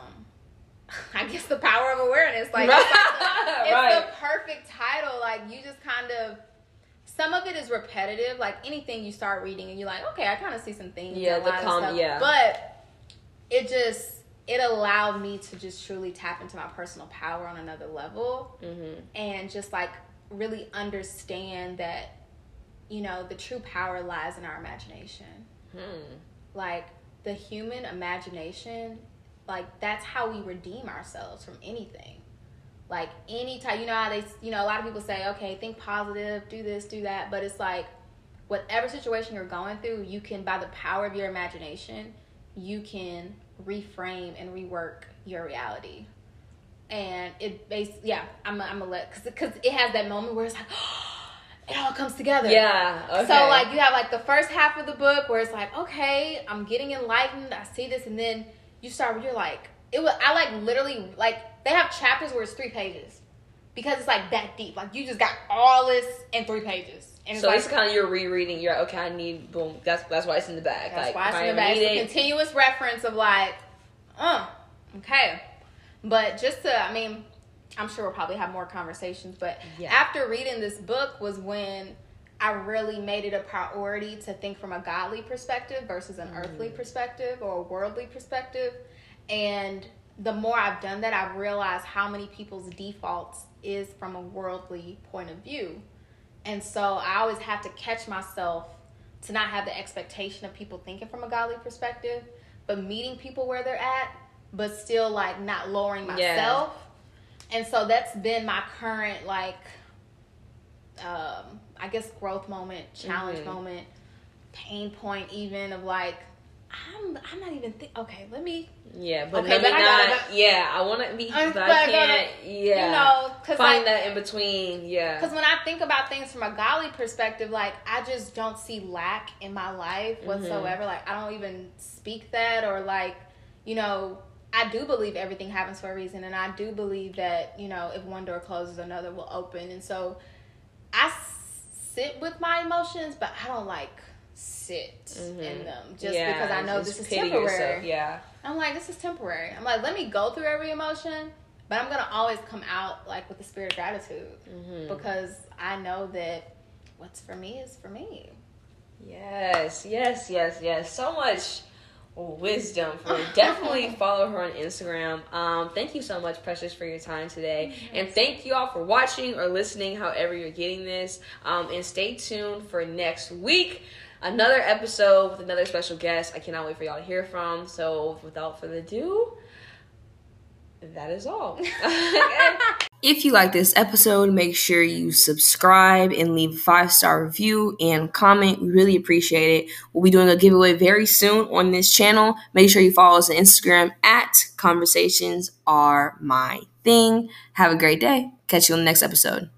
I guess the power of awareness. Like, it's, like the, it's Right. the perfect title. Like you just kind of. Some of it is repetitive, like anything you start reading and you're like, okay, I kind of see some things. Yeah, the com- yeah. But it just it allowed me to just truly tap into my personal power on another level Mm-hmm. and just like really understand that you know the true power lies in our imagination Hmm. like the human imagination like that's how we redeem ourselves from anything like any type you know how they you know a lot of people say okay think positive do this do that but it's like whatever situation you're going through you can by the power of your imagination you can reframe and rework your reality and it base yeah i'm i'm gonna let because it has that moment where it's like it all comes together Yeah. Okay. so like you have like the first half of the book where it's like, okay, I'm getting enlightened. I see this, and then you start. You're like, it was. I like literally like they have chapters where it's three pages because it's like that deep. Like you just got all this in three pages, and it's So like it's kind of you're rereading. You're like, okay. I need boom. That's that's why it's in the bag. that's like, why it's in the back. It's a continuous reference of like, uh, okay. But just to, I mean, I'm sure we'll probably have more conversations. But Yeah. after reading this book was when I really made it a priority to think from a godly perspective versus an earthly Mm. perspective or a worldly perspective. And the more I've done that, I've realized how many people's defaults is from a worldly point of view. And so I always have to catch myself to not have the expectation of people thinking from a godly perspective, but meeting people where they're at, but still like not lowering Yeah. myself. And so that's been my current like um I guess growth moment, challenge Mhm. moment, pain point even of like I'm I'm not even think okay, let me Yeah, but Okay, let but me I gotta- not. yeah, I want to be, but I can't. Yeah, you know, cuz find like that in between. Yeah, Because when I think about things from a godly perspective, like I just don't see lack in my life Mm-hmm. whatsoever. Like I don't even speak that or like, you know, I do believe everything happens for a reason, and I do believe that you know if one door closes, another will open, and so I sit with my emotions, but I don't like sit in them just Mm-hmm. Yeah, because I know this is temporary. yourself, Yeah, I'm like, this is temporary. I'm like, let me go through every emotion, but I'm gonna always come out like with the spirit of gratitude Mm-hmm. because I know that what's for me is for me. yes, yes, yes, yes. So much wisdom for definitely follow her on Instagram. Um, thank you so much, Precious, for your time today, and thank you all for watching or listening, however you're getting this. Um, and stay tuned for next week. Another episode with another special guest. I cannot wait for y'all to hear from. So, without further ado, that is all. If you like this episode, make sure you subscribe and leave a five star review and comment. We really appreciate it. We'll be doing a giveaway very soon on this channel. Make sure you follow us on Instagram at Conversations Are My Thing. Have a great day. Catch you on the next episode.